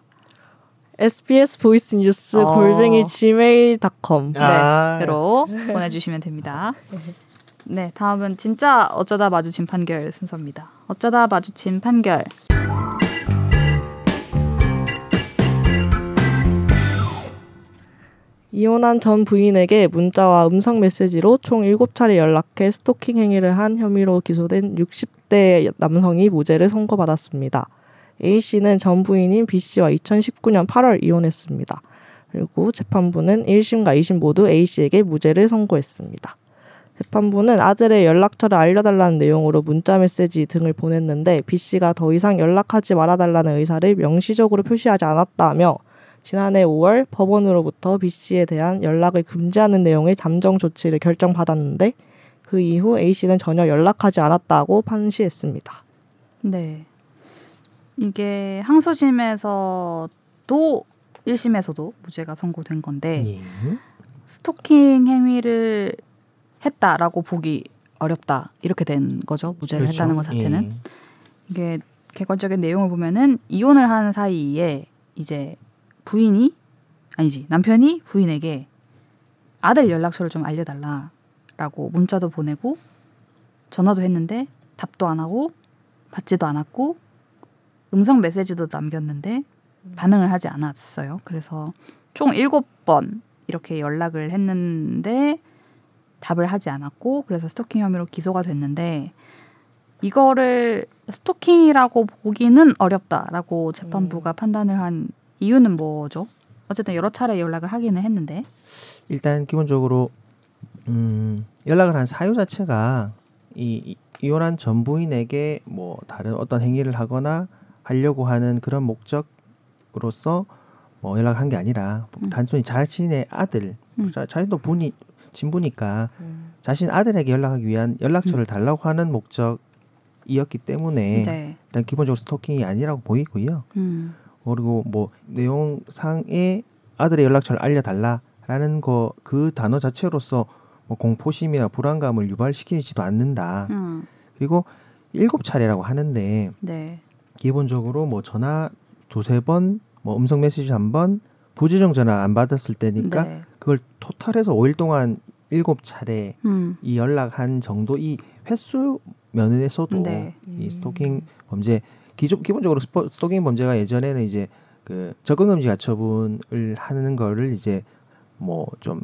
SBS voice news 어. 골뱅이 gmail.com 아. 네로 보내주시면 됩니다. 네, 다음은 진짜 어쩌다 마주친 판결 순서입니다. 어쩌다 마주친 판결. 이혼한 전 부인에게 문자와 음성 메시지로 총 7차례 연락해 스토킹 행위를 한 혐의로 기소된 60대 남성이 무죄를 선고받았습니다. A 씨는 전 부인인 B 씨와 2019년 8월 이혼했습니다. 그리고 재판부는 1심과 2심 모두 A 씨에게 무죄를 선고했습니다. 재판부는 아들의 연락처를 알려달라는 내용으로 문자 메시지 등을 보냈는데 B 씨가 더 이상 연락하지 말아달라는 의사를 명시적으로 표시하지 않았다며 지난해 5월 법원으로부터 B 씨에 대한 연락을 금지하는 내용의 잠정 조치를 결정받았는데 그 이후 A 씨는 전혀 연락하지 않았다고 판시했습니다. 네. 이게 항소심에서도 1심에서도 무죄가 선고된 건데 예. 스토킹 행위를 했다라고 보기 어렵다 이렇게 된 거죠 무죄를 그렇죠. 했다는 것 자체는 예. 이게 객관적인 내용을 보면은 이혼을 한 사이에 이제 부인이 아니지 남편이 부인에게 아들 연락처를 좀 알려달라라고 문자도 보내고 전화도 했는데 답도 안 하고 받지도 않았고 음성 메시지도 남겼는데 반응을 하지 않았어요. 그래서 총 일곱 번 이렇게 연락을 했는데 답을 하지 않았고 그래서 스토킹 혐의로 기소가 됐는데 이거를 스토킹이라고 보기는 어렵다라고 재판부가 판단을 한 이유는 뭐죠? 어쨌든 여러 차례 연락을 하기는 했는데 일단 기본적으로 음, 연락을 한 사유 자체가 이, 이 이혼한 전 부인에게 뭐 다른 어떤 행위를 하거나 하려고 하는 그런 목적으로서 뭐 연락을 한 게 아니라 음. 단순히 자신의 아들 음. 자, 자신도 분이 진부니까 자신 아들에게 연락하기 위한 연락처를 달라고 하는 목적이었기 때문에 네. 일단 기본적으로 스토킹이 아니라고 보이고요. 음. 그리고 뭐 내용상에 아들의 연락처를 알려달라라는 거 그 단어 자체로서 뭐 공포심이나 불안감을 유발시키지도 않는다. 음. 그리고 일곱 차례라고 하는데 네. 기본적으로 뭐 전화 두세 번, 뭐 음성 메시지 한 번, 부주정 전화 안 받았을 때니까 네. 그걸 토탈해서 5일 동안 일곱 차례 음. 이 연락한 정도 이 횟수 면에서도 네. 이 스토킹 범죄 기존 기본적으로 스포, 스토킹 범죄가 예전에는 이제 그 적응 금지 가처분을 하는 거를 이제 뭐좀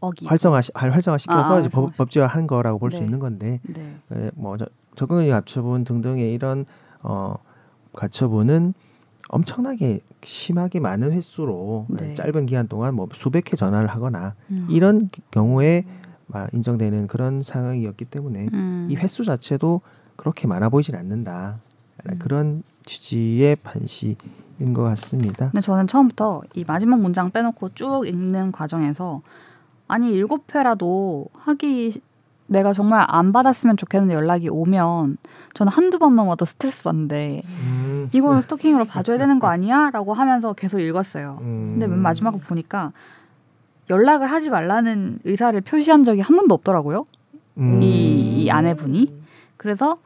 어기. 활성화 활성화 시켜서 아, 이제 법, 활성화. 법 제화한 거라고 볼수 네. 있는 건데 네. 에, 뭐 저- 적응 금지 가처분 등등의 이런 어 가처분은 엄청나게 심하게 많은 횟수로 네. 짧은 기간 동안 뭐 수백 회 전화를 하거나 음. 이런 경우에 인정되는 그런 상황이었기 때문에 음. 이 횟수 자체도 그렇게 많아 보이진 않는다. 음. 그런 취지의 반시인 것 같습니다. 근데 저는 처음부터 이 마지막 문장 빼놓고 쭉 읽는 과정에서 아니 일곱 회라도 하기 시- 내가 정말 안 받았으면 좋겠는 연락이 오면 저는 한두 번만 와도 스트레스 받는데 음. 이거는 스토킹으로 봐줘야 되는 거 아니야? 라고 하면서 계속 읽었어요. 음. 근데 맨 마지막을 보니까 연락을 하지 말라는 의사를 표시한 적이 한 번도 없더라고요. 음. 이- 이 아내분이? 그래서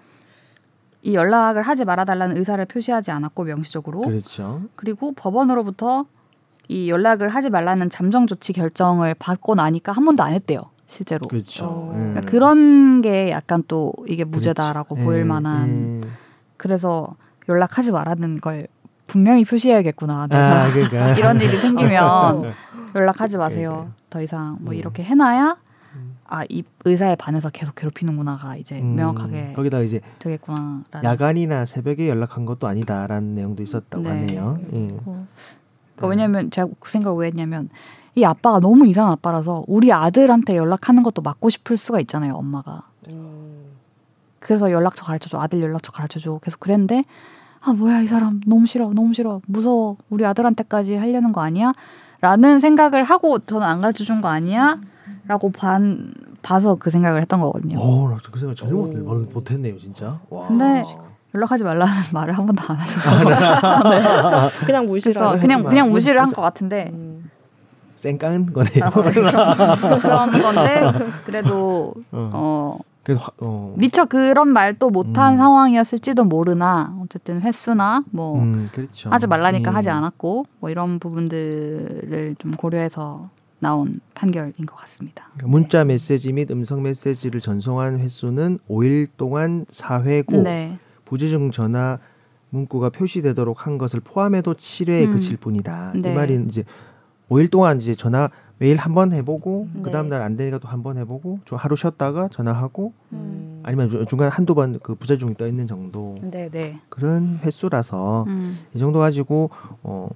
이 연락을 하지 말아달라는 의사를 표시하지 않았고 명시적으로 그렇죠. 그리고 법원으로부터 이 연락을 하지 말라는 잠정 조치 결정을 받고 나니까 한 번도 안 했대요. 실제로. 그렇죠. 어. 음. 그러니까 그런 게 약간 또 이게 무죄다라고 그렇죠. 보일 예, 만한 예. 그래서 연락하지 말라는 걸 분명히 표시해야겠구나. 내가 아, 그러니까 이런 일이 생기면 어. 연락하지 마세요. 더 이상 뭐 이렇게 해놔야 음. 아이 의사에 반해서 계속 괴롭히는구나가 이제 음, 명확하게 거기다 이제 되겠구나라는. 야간이나 새벽에 연락한 것도 아니다라는 내용도 있었다고 네. 하네요. 예. 거. 그러니까 왜냐면 제가 그 생각을 왜 했냐면 이 아빠가 너무 이상한 아빠라서 우리 아들한테 연락하는 것도 막고 싶을 수가 있잖아요 엄마가 음. 그래서 연락처 가르쳐줘 아들 연락처 가르쳐줘 계속 그랬는데 아 뭐야 이 사람 너무 싫어 너무 싫어 무서워 우리 아들한테까지 하려는 거 아니야 라는 생각을 하고 저는 안 가르쳐 준 거 아니야 라고 반 봐서 그 생각을 했던 거거든요 오, 나그 생각 전혀 못, 오. 못했네요, 진짜. 와. 근데 연락하지 말라는 말을 한 번도 안 하셔서 그냥 무시를 그래서 하죠. 그냥 하지 마. 그냥 무시를 한 것 같은데 음. 쌩까는 거네요. 아, 그런, 그런 건데 그래도 어. 어 그래서 화, 어. 미처 그런 말도 못한 음. 상황이었을지도 모르나 어쨌든 횟수나 뭐 음, 그렇죠. 하지 말라니까 음. 하지 않았고 뭐 이런 부분들을 좀 고려해서 나온 판결인 것 같습니다. 그러니까 문자 메시지 및 음성 메시지를 전송한 횟수는 5일 동안 4회고 네, 부재중 전화 문구가 표시되도록 한 것을 포함해도 7회에 음. 그칠 뿐이다. 네. 이 말은 이제 5일 동안 이제 전화 매일 한 번 해보고 네. 그 다음 날 안 되니까 또 한 번 해보고 좀 하루 쉬었다가 전화하고 음. 아니면 중- 중간 한두 번 그 부재중이 떠 있는 정도 네, 네. 그런 횟수라서 음, 이 정도 가지고 어,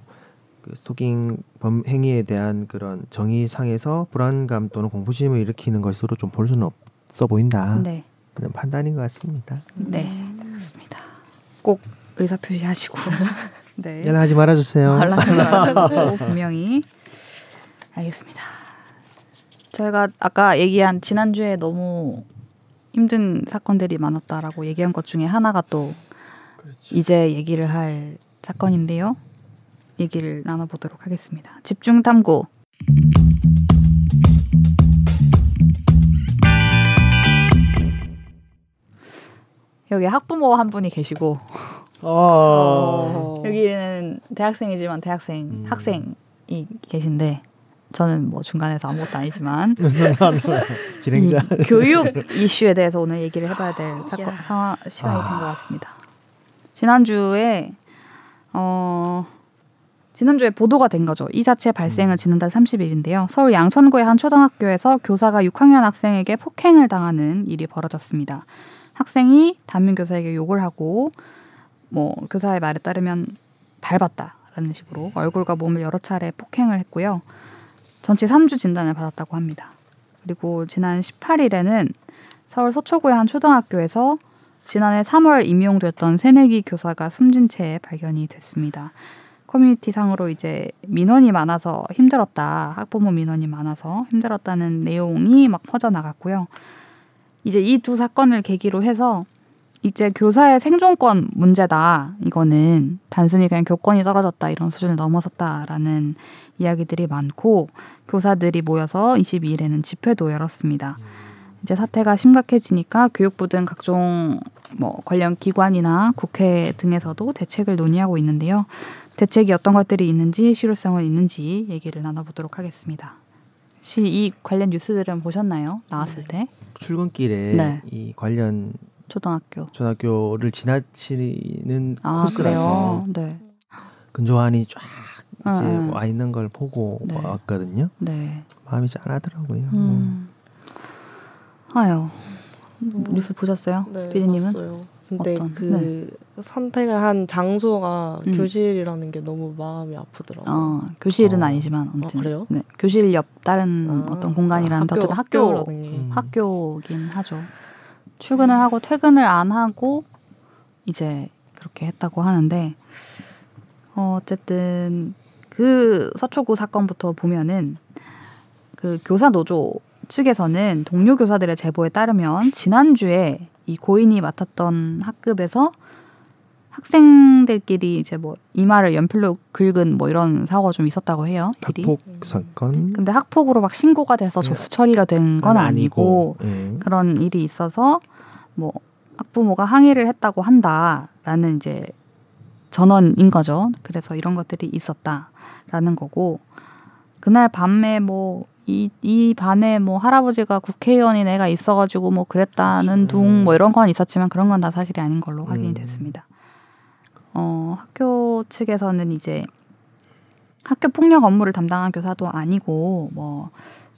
그 스토킹 범 행위에 대한 그런 정의상에서 불안감 또는 공포심을 일으키는 것으로 좀 볼 수는 없어 보인다. 네, 그런 판단인 것 같습니다. 네, 그렇습니다. 꼭 의사 표시하시고 네. 연락하지 말아주세요. 연락하지 말고 분명히 알겠습니다. 저희가 아까 얘기한 지난주에 너무 힘든 사건들이 많았다라고 얘기한 것 중에 하나가 또 이제 얘기를 할 사건인데요. 얘기를 나눠보도록 하겠습니다. 집중 탐구. 여기 학부모 한 분이 계시고 어. 여기는 대학생이지만 대학생 음. 학생이 계신데 저는 뭐 중간에서 아무것도 아니지만 이 진행자. 교육 이슈에 대해서 오늘 얘기를 해봐야 될 사건 야. 상황 시간이 된것 아. 같습니다. 지난주에 어 지난주에 보도가 된 거죠. 이 사체 발생은 지난달 30일인데요. 서울 양천구의 한 초등학교에서 교사가 6학년 학생에게 폭행을 당하는 일이 벌어졌습니다. 학생이 담임 교사에게 욕을 하고 뭐 교사의 말에 따르면 밟았다라는 식으로 얼굴과 몸을 여러 차례 폭행을 했고요. 전치 3주 진단을 받았다고 합니다. 그리고 지난 18일에는 서울 서초구의 한 초등학교에서 지난해 3월 임용됐던 새내기 교사가 숨진 채 발견이 됐습니다. 커뮤니티 상으로 이제 민원이 많아서 힘들었다. 학부모 민원이 많아서 힘들었다는 내용이 막 퍼져 나갔고요. 이제 이 두 사건을 계기로 해서 이제 교사의 생존권 문제다. 이거는 단순히 그냥 교권이 떨어졌다 이런 수준을 넘어섰다라는 이야기들이 많고 교사들이 모여서 22일에는 집회도 열었습니다. 이제 사태가 심각해지니까 교육부 등 각종 뭐 관련 기관이나 국회 등에서도 대책을 논의하고 있는데요. 대책이 어떤 것들이 있는지 실효성은 있는지 얘기를 나눠보도록 하겠습니다. 혹시 이 관련 뉴스들은 보셨나요? 나왔을 때 출근길에 네. 이 관련 초등학교. 초등학교를 지나치는 아 코스라서. 네. 근조안이 쫙 아, 이제 아. 와 있는 걸 보고 네. 왔거든요. 네. 마음이 짠하더라고요. 음. 아유. 뉴스 보셨어요? 네, 비디님은? 봤어요. 근데 어떤, 그 선택을 한 장소가 음. 교실이라는 게 너무 마음이 아프더라고요. 어, 교실은 어. 아니지만 아무튼 아, 그래요? 네, 교실 옆 다른 아, 어떤 공간이라는 아, 어쨌든 학교. 음. 학교긴 하죠. 출근을 하고 퇴근을 안 하고 이제 그렇게 했다고 하는데 어, 어쨌든 그 서초구 사건부터 보면은 그 교사 노조 측에서는 동료 교사들의 제보에 따르면 지난주에 이 고인이 맡았던 학급에서 학생들끼리 이제 뭐 이마를 연필로 긁은 뭐 이런 사고가 좀 있었다고 해요. 미리. 학폭 사건 근데 학폭으로 막 신고가 돼서 네. 접수 처리가 된 건 아니고 예. 그런 일이 있어서 뭐 학부모가 항의를 했다고 한다라는 이제 전원인 거죠. 그래서 이런 것들이 있었다라는 거고 그날 밤에 뭐 이, 이 반에 뭐 할아버지가 국회의원인 애가 있어가지고 뭐 그랬다는. 둥 뭐 이런 건 있었지만 그런 건 다 사실이 아닌 걸로 확인이 음. 됐습니다. 어, 학교 측에서는 이제 학교 폭력 업무를 담당한 교사도 아니고 뭐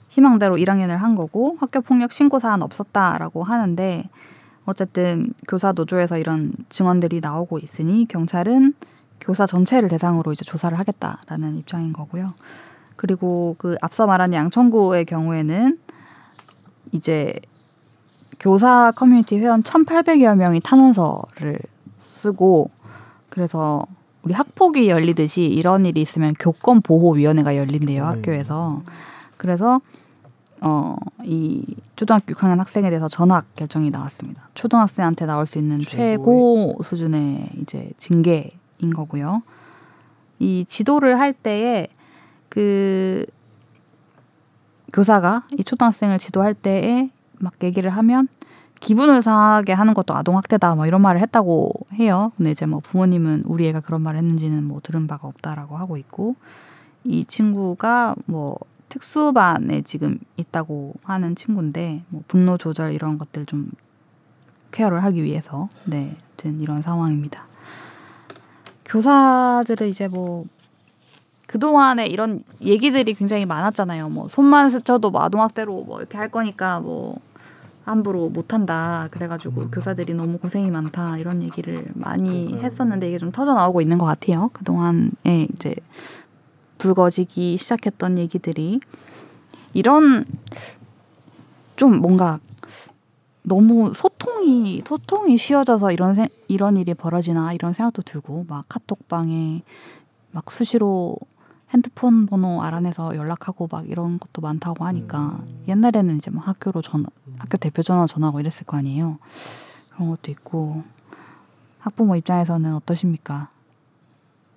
희망대로 1학년을 한 거고 학교 폭력 신고 사안 없었다라고 하는데 어쨌든 교사 노조에서 이런 증언들이 나오고 있으니 경찰은 교사 전체를 대상으로 이제 조사를 하겠다라는 입장인 거고요. 그리고 그 앞서 말한 양천구의 경우에는 이제 교사 커뮤니티 회원 1,800여 명이 탄원서를 쓰고 그래서 우리 학폭이 열리듯이 이런 일이 있으면 교권 보호 위원회가 열린대요 네. 학교에서 그래서 어 이 초등학교 6학년 학생에 대해서 전학 결정이 나왔습니다. 초등학생한테 나올 수 있는 최고 수준의 이제 징계인 거고요. 이 지도를 할 때에 그 교사가 이 초등학생을 지도할 때에 막 얘기를 하면 기분을 상하게 하는 것도 아동 학대다 뭐 이런 말을 했다고 해요. 근데 이제 뭐 부모님은 우리 애가 그런 말을 했는지는 뭐 들은 바가 없다라고 하고 있고 이 친구가 뭐 특수반에 지금 있다고 하는 친구인데 뭐 분노 조절 이런 것들 좀 케어를 하기 위해서 네, 아무튼 이런 상황입니다. 교사들은 이제 뭐 그동안에 이런 얘기들이 굉장히 많았잖아요. 뭐 손만 스쳐도 뭐 아동학대로 뭐 이렇게 할 거니까 뭐 함부로 못한다. 그래가지고 음. 교사들이 너무 고생이 많다 이런 얘기를 많이. 했었는데 이게 좀 터져 나오고 있는 것 같아요. 그동안에 이제 불거지기 시작했던 얘기들이 이런 좀 뭔가 너무 소통이 소통이 쉬워져서 이런 세- 이런 일이 벌어지나 이런 생각도 들고 막 카톡방에 막 수시로 핸드폰 번호 알아내서 연락하고 막 이런 것도 많다고 하니까 음. 옛날에는 이제 막 학교로 전화 학교 대표 전화 전화하고 이랬을 거 아니에요. 그런 것도 있고. 학부모 입장에서는 어떠십니까?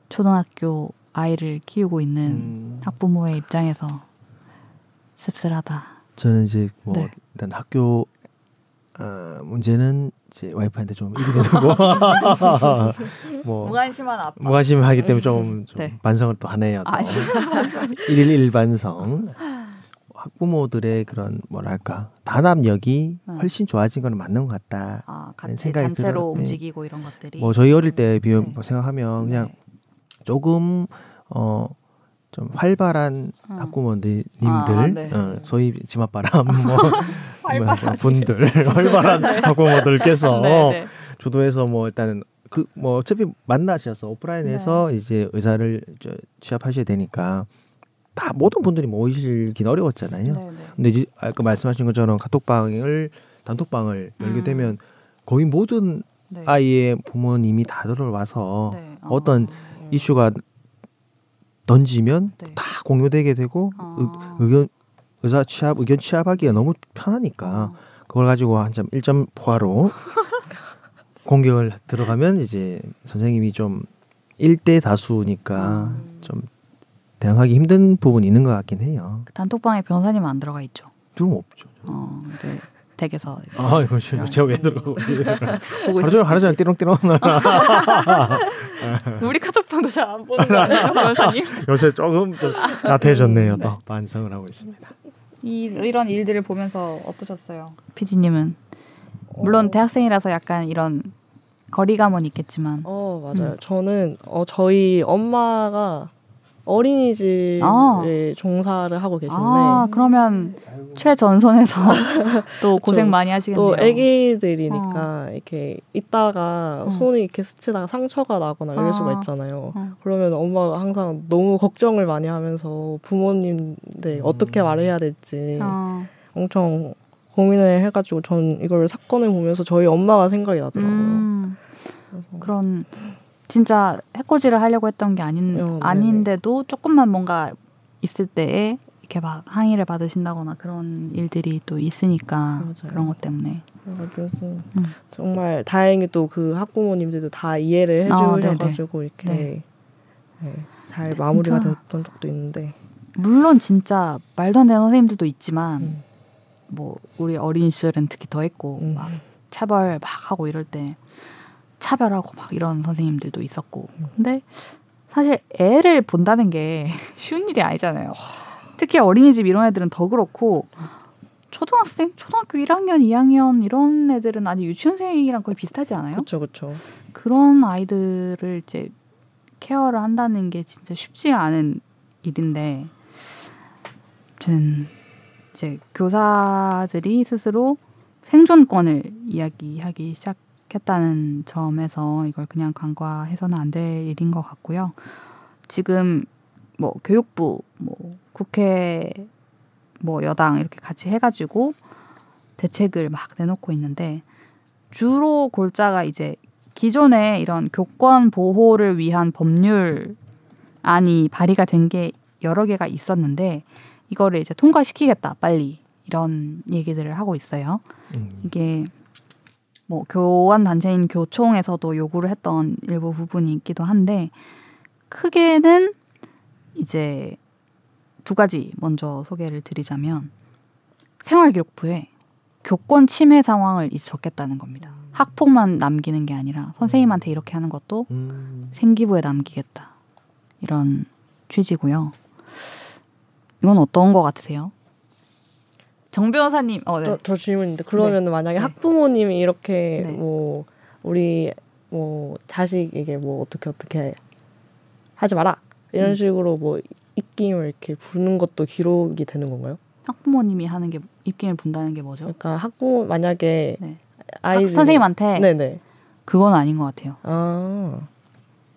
초등학교 아이를 키우고 있는 음, 학부모의 입장에서 씁쓸하다 저는 이제 뭐 네. 일단 학교 어, 문제는 이제 와이프한테 좀 일이 되고 뭐 무관심한 아빠 무관심하기 때문에 좀, 좀 네. 반성을 또 하네요. 또. 아, 진짜. 일일 일 반성. 학부모들의 그런 뭐랄까 단합력이 네. 훨씬 좋아진 건 맞는 것 같다. 아, 같이 생각이 단체로 들어요. 네. 움직이고 이런 것들이 뭐 저희 어릴 때 비교 네. 생각하면 그냥 네. 조금 어 좀 활발한 음. 학부모님들, 아, 네. 어, 소위 지맛바람 뭐. 뭐 분들 활발한 학부모들께서 네, 네. 주도해서 뭐 일단은 그 뭐 어차피 만나셔서 오프라인에서 네. 이제 의사를 저 취합하셔야 되니까 다 모든 분들이 모이시긴 어려웠잖아요. 네, 네. 근데 이제 아까 말씀하신 것처럼 카톡방을 단톡방을 열게 음. 되면 거의 모든 네. 아이의 부모님이 다 들어와서 네. 어. 어떤 이슈가 던지면 네. 다 공유되게 되고 어. 의, 의견 의사 취합 의견 취합하기가 너무 편하니까 어. 그걸 가지고 한점 1점 포화로 공격을 들어가면 이제 선생님이 좀 1대 다수니까 음. 좀 대응하기 힘든 부분이 있는 것 같긴 해요. 그 단톡방에 변호사님 안 들어가 있죠. 좀 없죠. 어, 이제 댁에서 아 이거 저- 제가 왜 들어가고 보고 하루 종일 하루 종일. 띠롱띠롱 우리 카톡방도 잘 안 보는 거 아니에요, 변호사님? 요새 조금 좀 나태해졌네요. 또 반성을 하고 있습니다. 이 이런 일들을 보면서 어떠셨어요, 피디님은? 물론 대학생이라서 약간 이런 거리감은 있겠지만, 어 맞아요. 음. 저는 어 저희 엄마가 어린이집에 아. 종사를 하고 계신데 아 그러면 최전선에서 또 고생. 많이 하시겠네요. 또 애기들이니까 이렇게 있다가 어. 손이 이렇게 스치다가 상처가 나거나 이럴 아. 수가 있잖아요. 어. 그러면 엄마가 항상 너무 걱정을 많이 하면서 부모님들 어떻게 말해야 될지 어. 엄청 고민을 해가지고 전 이걸 사건을 보면서 저희 엄마가 생각이 나더라고요. 음, 그런 진짜 해코지를 하려고 했던 게 아닌 어. 아닌데도 조금만 뭔가 있을 때에 이렇게 막 항의를 받으신다거나 그런 일들이 또 있으니까 맞아요. 그런 것 때문에 그래가지고 음. 정말 다행히 또 그 학부모님들도 다 이해를 아, 해주셔가지고 이렇게 네. 네, 잘 마무리가. 됐던 적도 있는데 물론 진짜 말도 안 되는 선생님들도 있지만 음. 뭐 우리 어린 시절은 특히 더 했고 음. 막 차별 막 하고 이럴 때 차별하고 막 이런 선생님들도 있었고 음. 근데 사실 애를 본다는 게 쉬운 일이 아니잖아요. 특히 어린이집 이런 애들은 더 그렇고 초등학생, 초등학교 1학년, 2학년 이런 애들은 아직 유치원생이랑 거의 비슷하지 않아요? 그렇죠, 그렇죠. 그런 아이들을 이제 케어를 한다는 게 진짜 쉽지 않은 일인데, 전 이제 교사들이 스스로 생존권을 이야기하기 시작 했다는 점에서 이걸 그냥 간과해서는 안 될 일인 것 같고요. 지금 뭐 교육부, 뭐 국회, 뭐 여당 이렇게 같이 해가지고 대책을 막 내놓고 있는데 주로 골자가 이제 기존에 이런 교권 보호를 위한 법률 안이 발의가 된 게 여러 개가 있었는데 이거를 이제 통과시키겠다 빨리 이런 얘기들을 하고 있어요. 음. 이게 뭐 교원 단체인 교총에서도 요구를 했던 일부 부분이 있기도 한데 크게는 이제 두 가지 먼저 소개를 드리자면 생활기록부에 교권 침해 상황을 적겠다는 겁니다. 학폭만 남기는 게 아니라 선생님한테 이렇게 하는 것도 음. 생기부에 남기겠다 이런 취지고요. 이건 어떤 거 같으세요? 정 변호사님, 어, 네. 저, 저 질문인데 그러면 은 만약에 네. 학부모님이 이렇게 네. 뭐 우리 뭐 자식에게 뭐 어떻게 어떻게 하지 마라 이런 음. 식으로 뭐 입김을 이렇게 부는 것도 기록이 되는 건가요? 학부모님이 하는 게 입김을 분다는 게 뭐죠? 그러니까 학부모 만약에 네. 아이 학, 선생님한테 네네 그건 아닌 것 같아요. 아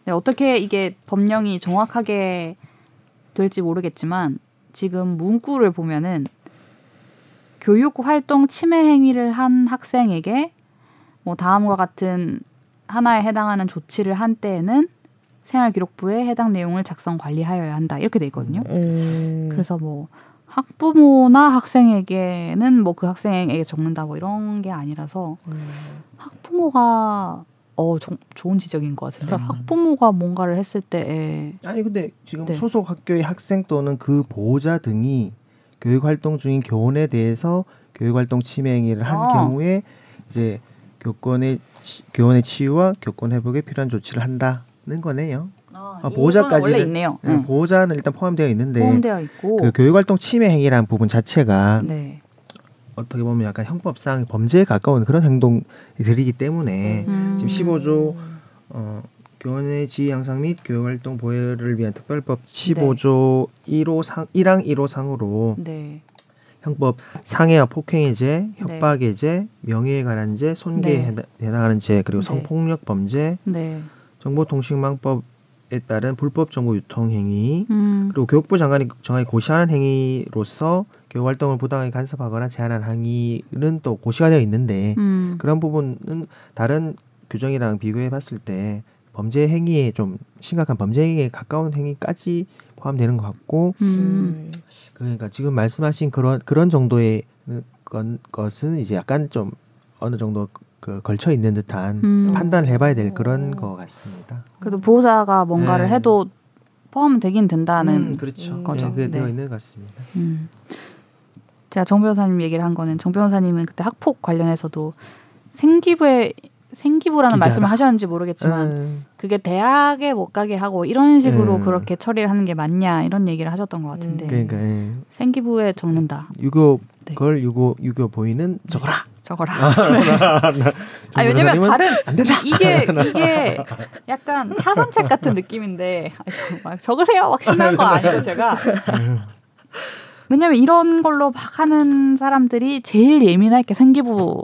네, 어떻게 이게 법령이 정확하게 될지 모르겠지만 지금 문구를 보면은 교육 활동 침해 행위를 한 학생에게 뭐 다음과 같은 하나에 해당하는 조치를 한 때에는 생활기록부에 해당 내용을 작성 관리하여야 한다 이렇게 돼 있거든요. 음, 그래서 뭐 학부모나 학생에게는 뭐 그 학생에게 적는다 뭐 이런 게 아니라서 음, 학부모가 어 조, 좋은 지적인 것 같은데 학부모가 뭔가를 했을 때 아니 근데 지금 네. 소속 학교의 학생 또는 그 보호자 등이 교육 활동 중인 교원에 대해서 교육 활동 침해 행위를 한 아. 경우에 이제 교권의 치- 교원의 치유와 교권 회복에 필요한 조치를 한다는 거네요. 아, 아, 보호자까지는- 원래 있네요. 네, 응. 보호자는 일단 포함되어 있는데 포함되어 있고 그 교육 활동 침해 행위라는 부분 자체가 네. 어떻게 보면 약간 형법상 범죄에 가까운 그런 행동들이기 때문에 음. 지금 15조 어, 교원의 지위 향상 및 교육 활동 보호를 위한 특별법 15조 1호 상 1항 1호 상으로 네. 형법 상해와 폭행의 죄, 협박의 죄, 명예에 관한 죄, 손괴에 네. 해당- 해당하는 죄, 그리고 네. 성폭력 범죄, 네. 정보통신망법 에 따른 불법 정보 유통 행위, 음. 그리고 교육부 장관이 정하게 고시하는 행위로서 교육 활동을 부당하게 간섭하거나 제한한 행위는 또 고시가 되어 있는데 음. 그런 부분은 다른 규정이랑 비교해 봤을 때 범죄 행위에 좀 심각한 범죄 행위에 가까운 행위까지 포함되는 것 같고 음. 음, 그러니까 지금 말씀하신 그런 그런 정도의 건, 것은 이제 약간 좀 어느 정도 그 걸쳐 있는 듯한 음. 판단을 해봐야 될 그런 것 같습니다. 그래도 보호자가 뭔가를 네. 해도 포함되긴 된다는 음, 그렇죠. 거죠. 네, 그게 네. 되어 있는 것 같습니다. 음. 제가 정 변호사님 얘기를 한 거는 정 변호사님은 그때 학폭 관련해서도 생기부에 생기부라는 기자다. 말씀을 하셨는지 모르겠지만 음, 그게 대학에 못 가게 하고 이런 식으로 음. 그렇게 처리를 하는 게 맞냐 이런 얘기를 하셨던 것 같은데 음. 그러니까 예. 생기부에 적는다. 유교 네. 걸 유교 유교 보이는 적어라 적어라. 아 왜냐면 다른 안 된다. 이- 이게 이게 약간 차선책 같은 느낌인데 아니, 막 적으세요 확신한 거 아니고 제가 왜냐면 이런 걸로 막 하는 사람들이 제일 예민할 게 생기부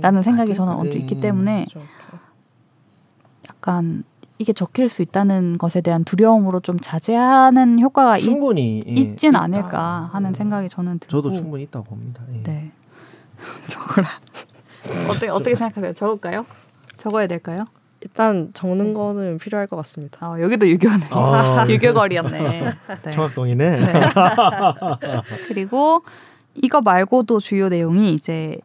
라는 음, 생각이 아, 저는 언뜻 네. 있기 때문에 그렇죠. 약간 이게 적힐 수 있다는 것에 대한 두려움으로 좀 자제하는 효과가 있, 충분히 예, 있진 있다. 않을까 하는 생각이 저는 들고 저도 충분히 있다고 봅니다. 예. 네 적어라 어떻게 어떻게 생각하세요 적을까요 적어야 될까요 일단 적는 거는 필요할 것 같습니다. 아 여기도 유교네 아. 유교거리였네 네. 청학동이네. 네. 그리고 이거 말고도 주요 내용이 이제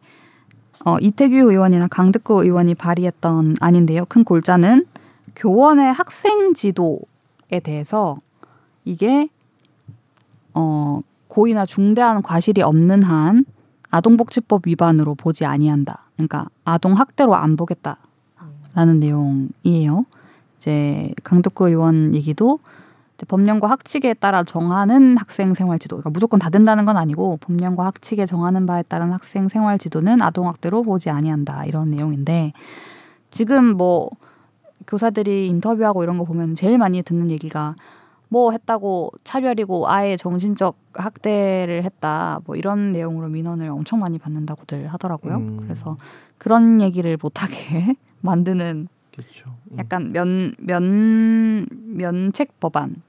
어, 이태규 의원이나 강득구 의원이 발의했던 안인데요. 큰 골자는 교원의 학생 지도에 대해서 이게 어, 고의나 중대한 과실이 없는 한 아동복지법 위반으로 보지 아니한다. 그러니까 아동 학대로 안 보겠다라는 내용이에요. 이제 강덕구 의원 얘기도 법령과 학칙에 따라 정하는 학생 생활 지도, 그러니까 무조건 다 된다는 건 아니고 법령과 학칙에 정하는 바에 따른 학생 생활 지도는 아동 학대로 보지 아니한다 이런 내용인데 지금 뭐 교사들이 인터뷰하고 이런 거 보면 제일 많이 듣는 얘기가 뭐 했다고 차별이고 아예 정신적 학대를 했다 뭐 이런 내용으로 민원을 엄청 많이 받는다고들 하더라고요. 음. 그래서 그런 얘기를 못하게 만드는 그렇죠. 예. 약간 면, 면, 면책 법안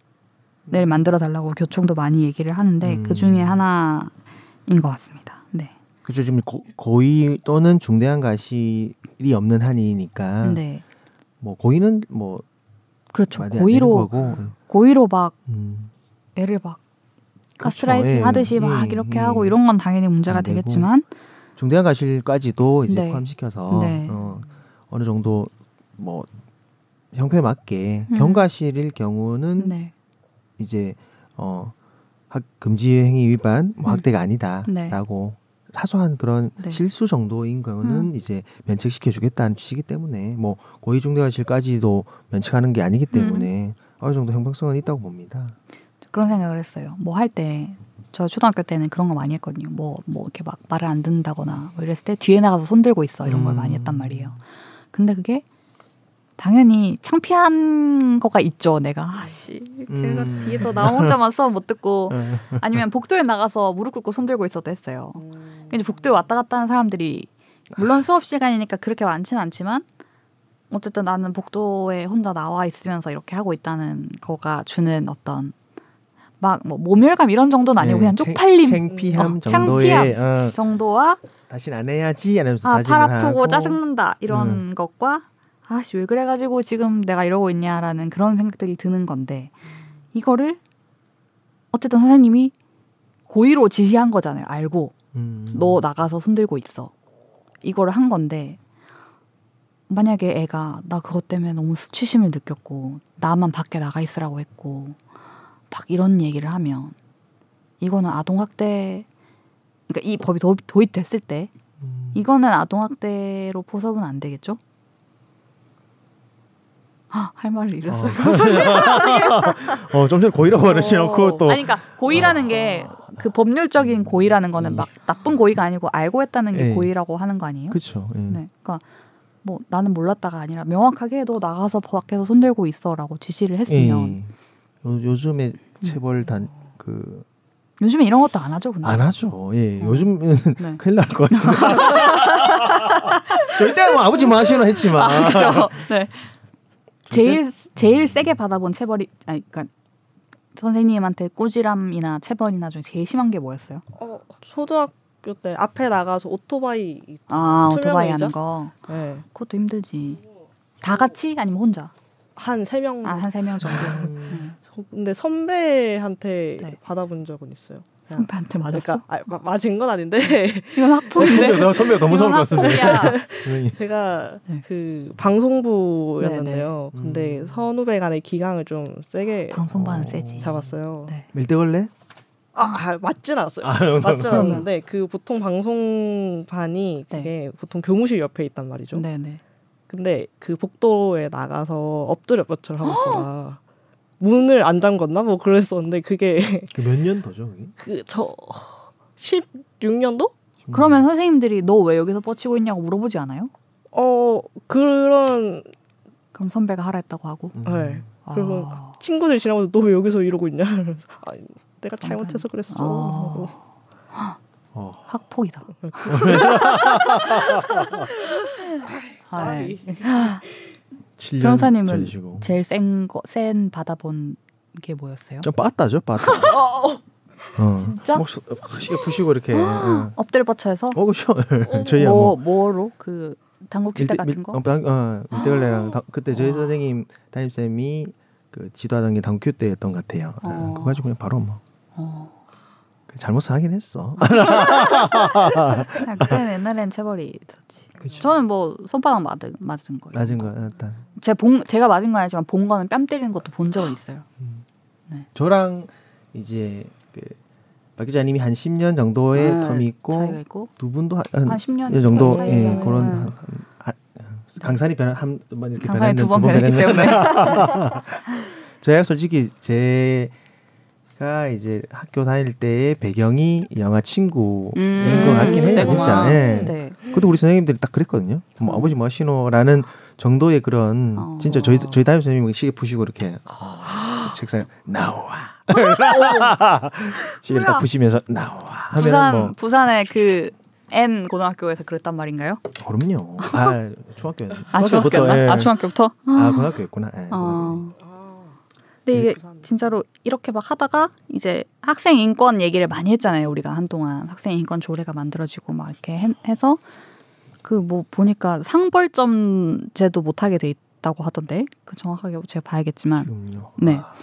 을 만들어 달라고 교총도 많이 얘기를 하는데 음. 그 중에 하나인 것 같습니다. 네. 그렇죠. 지금 고, 고의 또는 중대한 과실이 없는 한이니까 네. 뭐 고의는 뭐 그렇죠. 고의로, 거고. 고의로 막 음. 애를 막 그렇죠. 가스라이팅 예, 하듯이 막 예, 이렇게 예. 하고 이런 건 당연히 문제가. 되겠지만 중대한 과실까지도 이제 네. 포함시켜서 네. 어, 어느 정도 뭐 형편에 맞게 음. 경과실일 경우는 네. 이제 어 학, 금지 행위 위반 뭐 음. 학대가 네. 아니다라고 사소한 그런 네. 실수 정도인 경우는 음. 이제 면책시켜 주겠다는 취지이기 때문에 뭐 고의 중대과실까지도 면책하는 게 아니기 때문에 어느 정도 형평성은 있다고 봅니다. 그런 생각을 했어요. 뭐 할 때 저 초등학교 때는 그런 거 많이 했거든요. 뭐뭐 이렇게 막 말을 안 듣는다거나 뭐 이랬을 때 뒤에 나가서 손 들고 있어 이런 걸 음. 많이 했단 말이에요. 근데 그게 당연히 창피한 거가 있죠. 내가 아씨 걔가 음. 뒤에서 나 혼자만 수업 못 듣고 어. 아니면 복도에 나가서 무릎 꿇고 손 들고 있어도 했어요. 음. 그러니까 이제 복도에 왔다 갔다 하는 사람들이 물론 수업 시간이니까 그렇게 많지는 않지만 어쨌든 나는 복도에 혼자 나와 있으면서 이렇게 하고 있다는 거가 주는 어떤 막 뭐 모멸감 이런 정도는 아니고 네, 그냥 챙- 쪽팔림 창피함 어, 정도의 어, 정도와 다신 안 해야지 하면서 아, 팔 다짐을 아프고 하고 짜증난다 이런 것과 아씨 왜 그래가지고 지금 내가 이러고 있냐라는 그런 생각들이 드는 건데 이거를 어쨌든 선생님이 고의로 지시한 거잖아요 알고 음. 너 나가서 손들고 있어 이거를 한 건데 만약에 애가 나 그것 때문에 너무 수치심을 느꼈고 나만 밖에 나가 있으라고 했고 막 이런 얘기를 하면 이거는 아동 학대 그러니까 이 법이 도, 도입됐을 때 음. 이거는 아동 학대로 포섭은 안 되겠죠? 아, 할 말을 잃었어요. 어, 좀 전에 고의라고 그러시놓고 또 아니, 그러니까 고의라는 게 그 법률적인 고의라는 거는 막 나쁜 고의가 아니고 알고 했다는 게 예. 고의라고 하는 거 아니에요? 그렇죠. 예. 네, 그러니까 뭐 나는 몰랐다가 아니라 명확하게 너 나가서 밖에서 손들고 있어라고 지시를 했으면 예. 요, 요즘에 체벌 단그 요즘에 이런 것도 안 하죠, 근데. 안 하죠. 예, 어. 요즘은 네. 큰일 날 것 같은데. 저희 때뭐 아버지 뭐 하시는 했지만. 아, 그죠. 네. 제일 제일 세게 받아본 체벌이 아니 그러니까 선생님한테 꾸지람이나 체벌이나 중에 제일 심한 게 뭐였어요? 어, 초등학교 때 앞에 나가서 오토바이 아, 오토바이? 하는 거. 네. 그것도 힘들지. 다 같이 아니면 혼자? 한 세 명. 아, 한 세 명 정도. 음. 네. 근데 선배한테 네. 받아본 적은 있어요. 선배한테 맞았어? 그러니까 아, 마- 맞은 건 아닌데 이건 학폭인데. 선배가 선배가 너무 무서울 것 같은데. 제가 네. 그 방송부였는데요. 네, 네. 근데 음. 선후배 간의 기강을 좀 세게 방송반은 어. 세지. 잡았어요. 네. 밀대걸레? 아, 아 맞진 않았어요. 아, 맞진. 않았는데 그 보통 방송반이 네. 그게 보통 교무실 옆에 있단 말이죠. 네, 네. 근데 그 복도에 나가서 엎드려 뻗쳐를 하고 있어라. 문을 안 잠궜나 뭐 그랬었는데 그게 그 몇년 더죠? 그게? 그저 16년도? 그러면 선생님들이 너 왜 여기서 뻗치고 있냐고 물어보지 않아요? 어 그런 그럼 선배가 하라 했다고 하고. 음. 네. 그리고 아. 친구들 지나가도 너 왜 여기서 이러고 있냐? 이러면서 아, 내가 잘못해서 그랬어. 아. 어. 학폭이다. 아, 네. 7년 변호사님은 전이시고. 제일 센거센 받아본 게 뭐였어요? 좀 빠따죠, 빠따. 어. 진짜? 목 시계 부시고 이렇게. 예. 엎드려 뻗쳐서 어, 그렇죠. 저희야 뭐뭐 뭐로 그 당국지대 같은 거? 어, 방- 어, 밀대걸레랑 다- 그때 저희 선생님 담임 쌤이 그 지도하던 게 당큐 때였던 것 같아요. 예, 어. 그거 가지고 그냥 바로 뭐 어. 그 잘못을 하긴 했어. 그냥 그때는 옛날엔 체벌이 있었지. 그쵸. 저는 뭐 손바닥 맞은 맞은 거예요. 낮은 거 일단 제 본, 제가 맞은 건 아니지만 본 거는 뺨 때리는 것도 본 적은 있어요. 저랑 이제 그 박 기자님이 한 10년 정도의 네, 텀이 있고 있고 두 분도 한, 한 한 10년 정도 예. 그런 네. 한, 한, 한, 강산이 변한 한번 이렇게 강산이 변했는 두번 변했기 때문에 제가 솔직히 제 가 이제 학교 다닐 때의 배경이 영화 친구인 음, 것 같긴 해요, 그때구나. 진짜. 예. 네. 그것도 우리 선생님들이 딱 그랬거든요. 뭐 어. 아버지 뭐 하시노라는 정도의 그런 어. 진짜 저희 저희 담임 선생님이 시계 부시고 이렇게 책상에 나와 시계를 딱? 부시면서 나와 하면 부산 뭐 부산의 그 N 고등학교에서 그랬단 말인가요? 그럼요. 아 중학교 아 중학교였나? 예. 아 중학교부터? 아 고등학교였구나. 예, 고등학교. 어. 아, 근데 이게 부산. 진짜로 이렇게 막 하다가 이제 학생 인권 얘기를 많이 했잖아요. 우리가 한동안 학생 인권 조례가 만들어지고 막 이렇게 해, 해서 그 뭐 보니까 상벌점제도 못 하게 돼 있다고 하던데 그 정확하게 제가 봐야겠지만 지금요. 네. 아,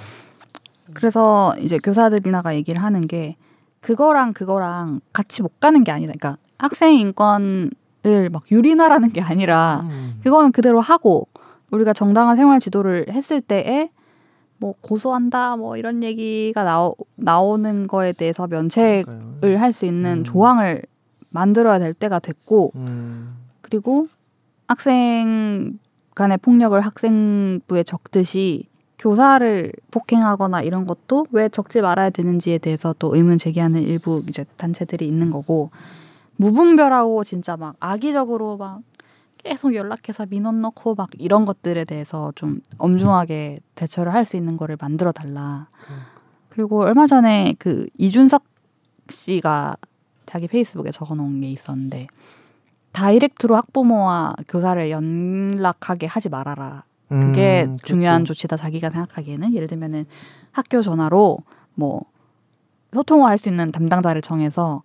그래서 이제 교사들이나가 얘기를 하는 게 그거랑 그거랑 같이 못 가는 게 아니다. 그러니까 학생 인권을 막 유린하라는 게 아니라 음. 그거는 그대로 하고 우리가 정당한 생활 지도를 했을 때에 뭐 고소한다 뭐 이런 얘기가 나오, 나오는 거에 대해서 면책을. 할 수 있는 음. 조항을 만들어야 될 때가 됐고 음. 그리고 학생 간의 폭력을 학생부에 적듯이 교사를 폭행하거나 이런 것도 왜 적지 말아야 되는지에 대해서 또 의문 제기하는 일부 이제 단체들이 있는 거고 무분별하고 진짜 막 악의적으로 막 계속 연락해서 민원 넣고 막 이런 것들에 대해서 좀 엄중하게 대처를 할 수 있는 거를 만들어 달라. 그리고 얼마 전에 그 이준석 씨가 자기 페이스북에 적어 놓은 게 있었는데 다이렉트로 학부모와 교사를 연락하게 하지 말아라. 그게 음, 중요한 조치다 자기가 생각하기에는 예를 들면은 학교 전화로 뭐 소통을 할 수 있는 담당자를 정해서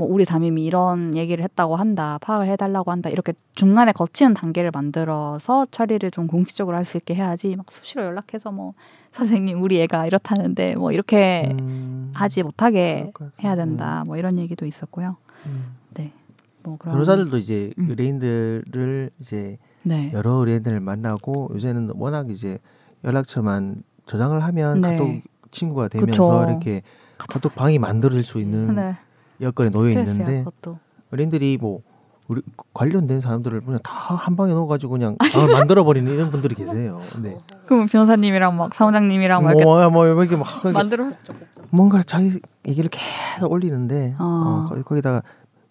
뭐 우리 담임이 이런 얘기를 했다고 한다 파악을 해달라고 한다 이렇게 중간에 거치는 단계를 만들어서 처리를 좀 공식적으로 할 수 있게 해야지 막 수시로 연락해서 뭐 선생님 우리 애가 이렇다는데 뭐 이렇게 음, 하지 못하게. 해야 된다 뭐 이런 얘기도 있었고요 음. 뭐 그런 변호사들도 이제 음. 의뢰인들을 이제 네 여러 의뢰인들을 만나고 요새는 워낙 이제 연락처만 저장을 하면 네. 카톡 친구가 되면서 그쵸. 이렇게 카톡 방이 만들어질 수 있는 네 여건에 놓여 있는데 그것도 의뢰인들이 뭐 우리 관련된 사람들을 그냥 다 한 방에 넣어가지고 그냥 만들어 버리는 이런 분들이 계세요. 네. 그럼 변호사님이랑 막 사무장님이랑 막 이렇게 뭐, 뭐 이렇게 막 만들어 뭔가 자기 얘기를 계속 올리는데 어. 어, 거기, 거기다가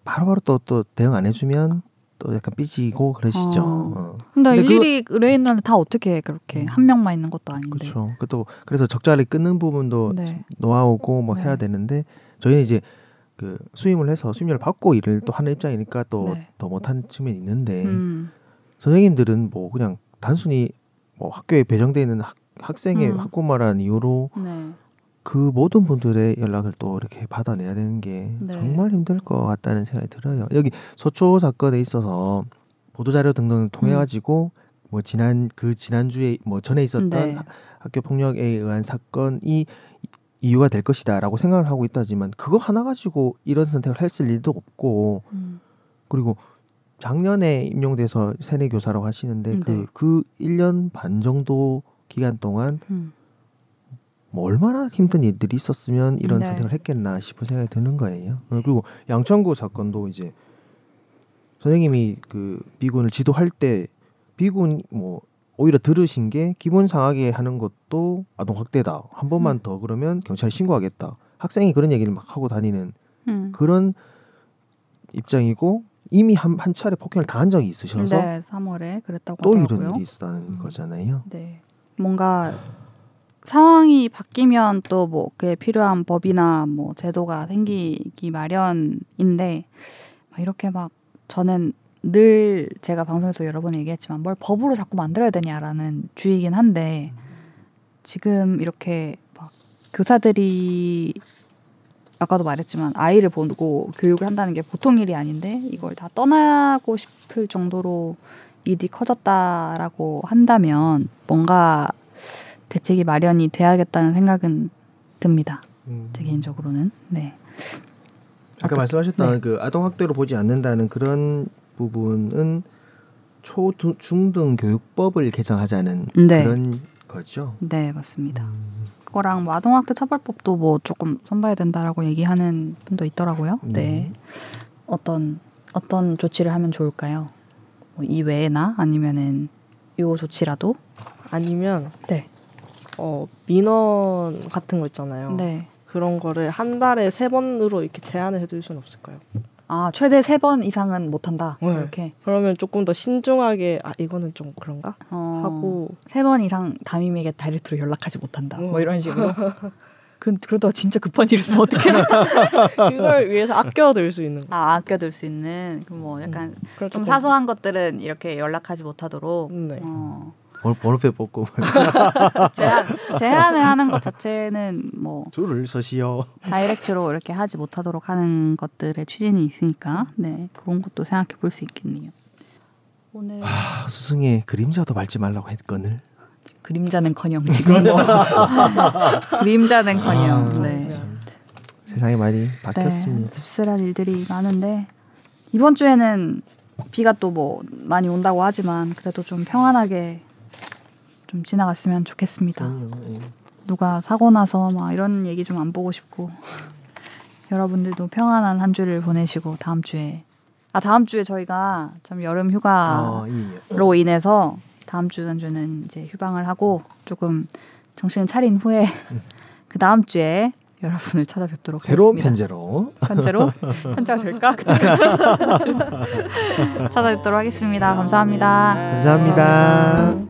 바로바로 또 또 대응 안 해주면 또 약간 삐지고 그러시죠. 어. 어. 근데, 근데 일일이 의뢰인들한테 다 어떻게 해, 그렇게 음. 한 명만 있는 것도 아닌데. 그렇죠. 그또 그래서 적절히 끊는 부분도 네. 놓아오고 뭐 네. 해야 되는데 저희는 이제 그 수임을 해서 수임료를 받고 일을 또 하는 입장이니까 또더 네. 못한 측면이 있는데 음. 선생님들은 뭐 그냥 단순히 뭐 학교에 배정돼 있는 학, 학생의 음. 학부모라는 이유로 네. 그 모든 분들의 연락을 또 이렇게 받아내야 되는 게 네. 정말 힘들 것 같다는 생각이 들어요. 여기 서초 사건에 있어서 보도 자료 등등을 통해 가지고 뭐 지난 그 지난 주에 뭐 전에 있었던 음. 네. 하- 학교 폭력에 의한 사건이 이- 이유가 될 것이다라고 생각을 하고 있다지만 그거 하나 가지고 이런 선택을 했을 일도 없고 음. 그리고 작년에 임용돼서 세뇌 교사라고 하시는데 네. 그그 1년 반 정도 기간 동안 음. 뭐 얼마나 힘든 일들이 있었으면 이런 네. 선택을 했겠나 싶은 생각이 드는 거예요. 어, 그리고 양천구 사건도 이제 선생님이 그 비군을 지도할 때 비군 뭐 오히려 들으신 게 기본 상하게 하는 것도 아동 학대다. 한 번만 음. 더 그러면 경찰에 신고하겠다. 학생이 그런 얘기를 막 하고 다니는 음. 그런 입장이고 이미 한, 한 차례 폭행을 당한 적이 있으셔서 네, 3월에 그랬다고 또 하더라고요. 이런 일이 있었다는 거잖아요. 네. 뭔가 상황이 바뀌면 또 뭐 그에 필요한 법이나 뭐 제도가 생기기 마련인데 막 이렇게 막 저는 늘 제가 방송에서 여러 번 얘기했지만 뭘 법으로 자꾸 만들어야 되냐라는 주의긴 한데 지금 이렇게 막 교사들이 아까도 말했지만 아이를 보고 교육을 한다는 게 보통 일이 아닌데 이걸 다 떠나고 싶을 정도로 일이 커졌다라고 한다면 뭔가 대책이 마련이 돼야겠다는 생각은 듭니다. 음. 제 개인적으로는 네. 아까 어떻게- 말씀하셨던 네. 그 아동 학대로 보지 않는다는 그런 부분은 초 중등 교육법을 개정하자는 네. 그런 거죠. 네 맞습니다. 음. 그거랑 뭐 아동학대 처벌법도 뭐 조금 손봐야 된다라고 얘기하는 분도 있더라고요. 네. 네. 어떤 어떤 조치를 하면 좋을까요? 뭐 이 외에나 아니면은 요 조치라도 아니면 네. 어, 민원 같은 거 있잖아요. 네. 그런 거를 한 달에 세 번으로 이렇게 제한을 해둘 수는 없을까요? 아 최대 세 번 이상은 못 한다. 네. 이렇게 그러면 조금 더 신중하게 아 이거는 좀 그런가 어, 하고 세 번 이상 담임에게 다이렉트로 연락하지 못한다. 뭐 어. 이런 식으로. 그 그러다 진짜 급한 일 있으면 어떻게? 그걸 위해서 아껴둘 수 있는 거. 아 아껴둘 수 있는 그뭐 약간 그걸 좀 사소한 것들은 이렇게 연락하지 못하도록 네. 어, 번- 번호표 뽑고 제한 제한을 하는 것 자체는 뭐 줄을 서시오. 다이렉트로 이렇게 하지 못하도록 하는 것들의 추진이 있으니까 네 그런 것도 생각해 볼 수 있겠네요. 오늘 아, 스승의 그림자도 밟지 말라고 했거늘. 그림자는커녕 지금 뭐 그림자는커녕 네. 세상이 많이 네, 바뀌었습니다. 씁쓸한 일들이 많은데 이번 주에는 비가 또 뭐 많이 온다고 하지만 그래도 좀 평안하게 좀 지나갔으면 좋겠습니다. 그럼요. 예. 누가 사고 나서 막 이런 얘기 좀 안 보고 싶고 여러분들도 평안한 한 주를 보내시고 다음 주에 아 다음 주에 저희가 참 여름 휴가로 아, 예. 인해서 다음 주 한 주는 이제 휴방을 하고 조금 정신을 차린 후에 그 다음 주에 여러분을 찾아뵙도록 새로운 하겠습니다. 편제로 편제로 편제가 될까? 찾아뵙도록 하겠습니다. 감사합니다. 감사합니다.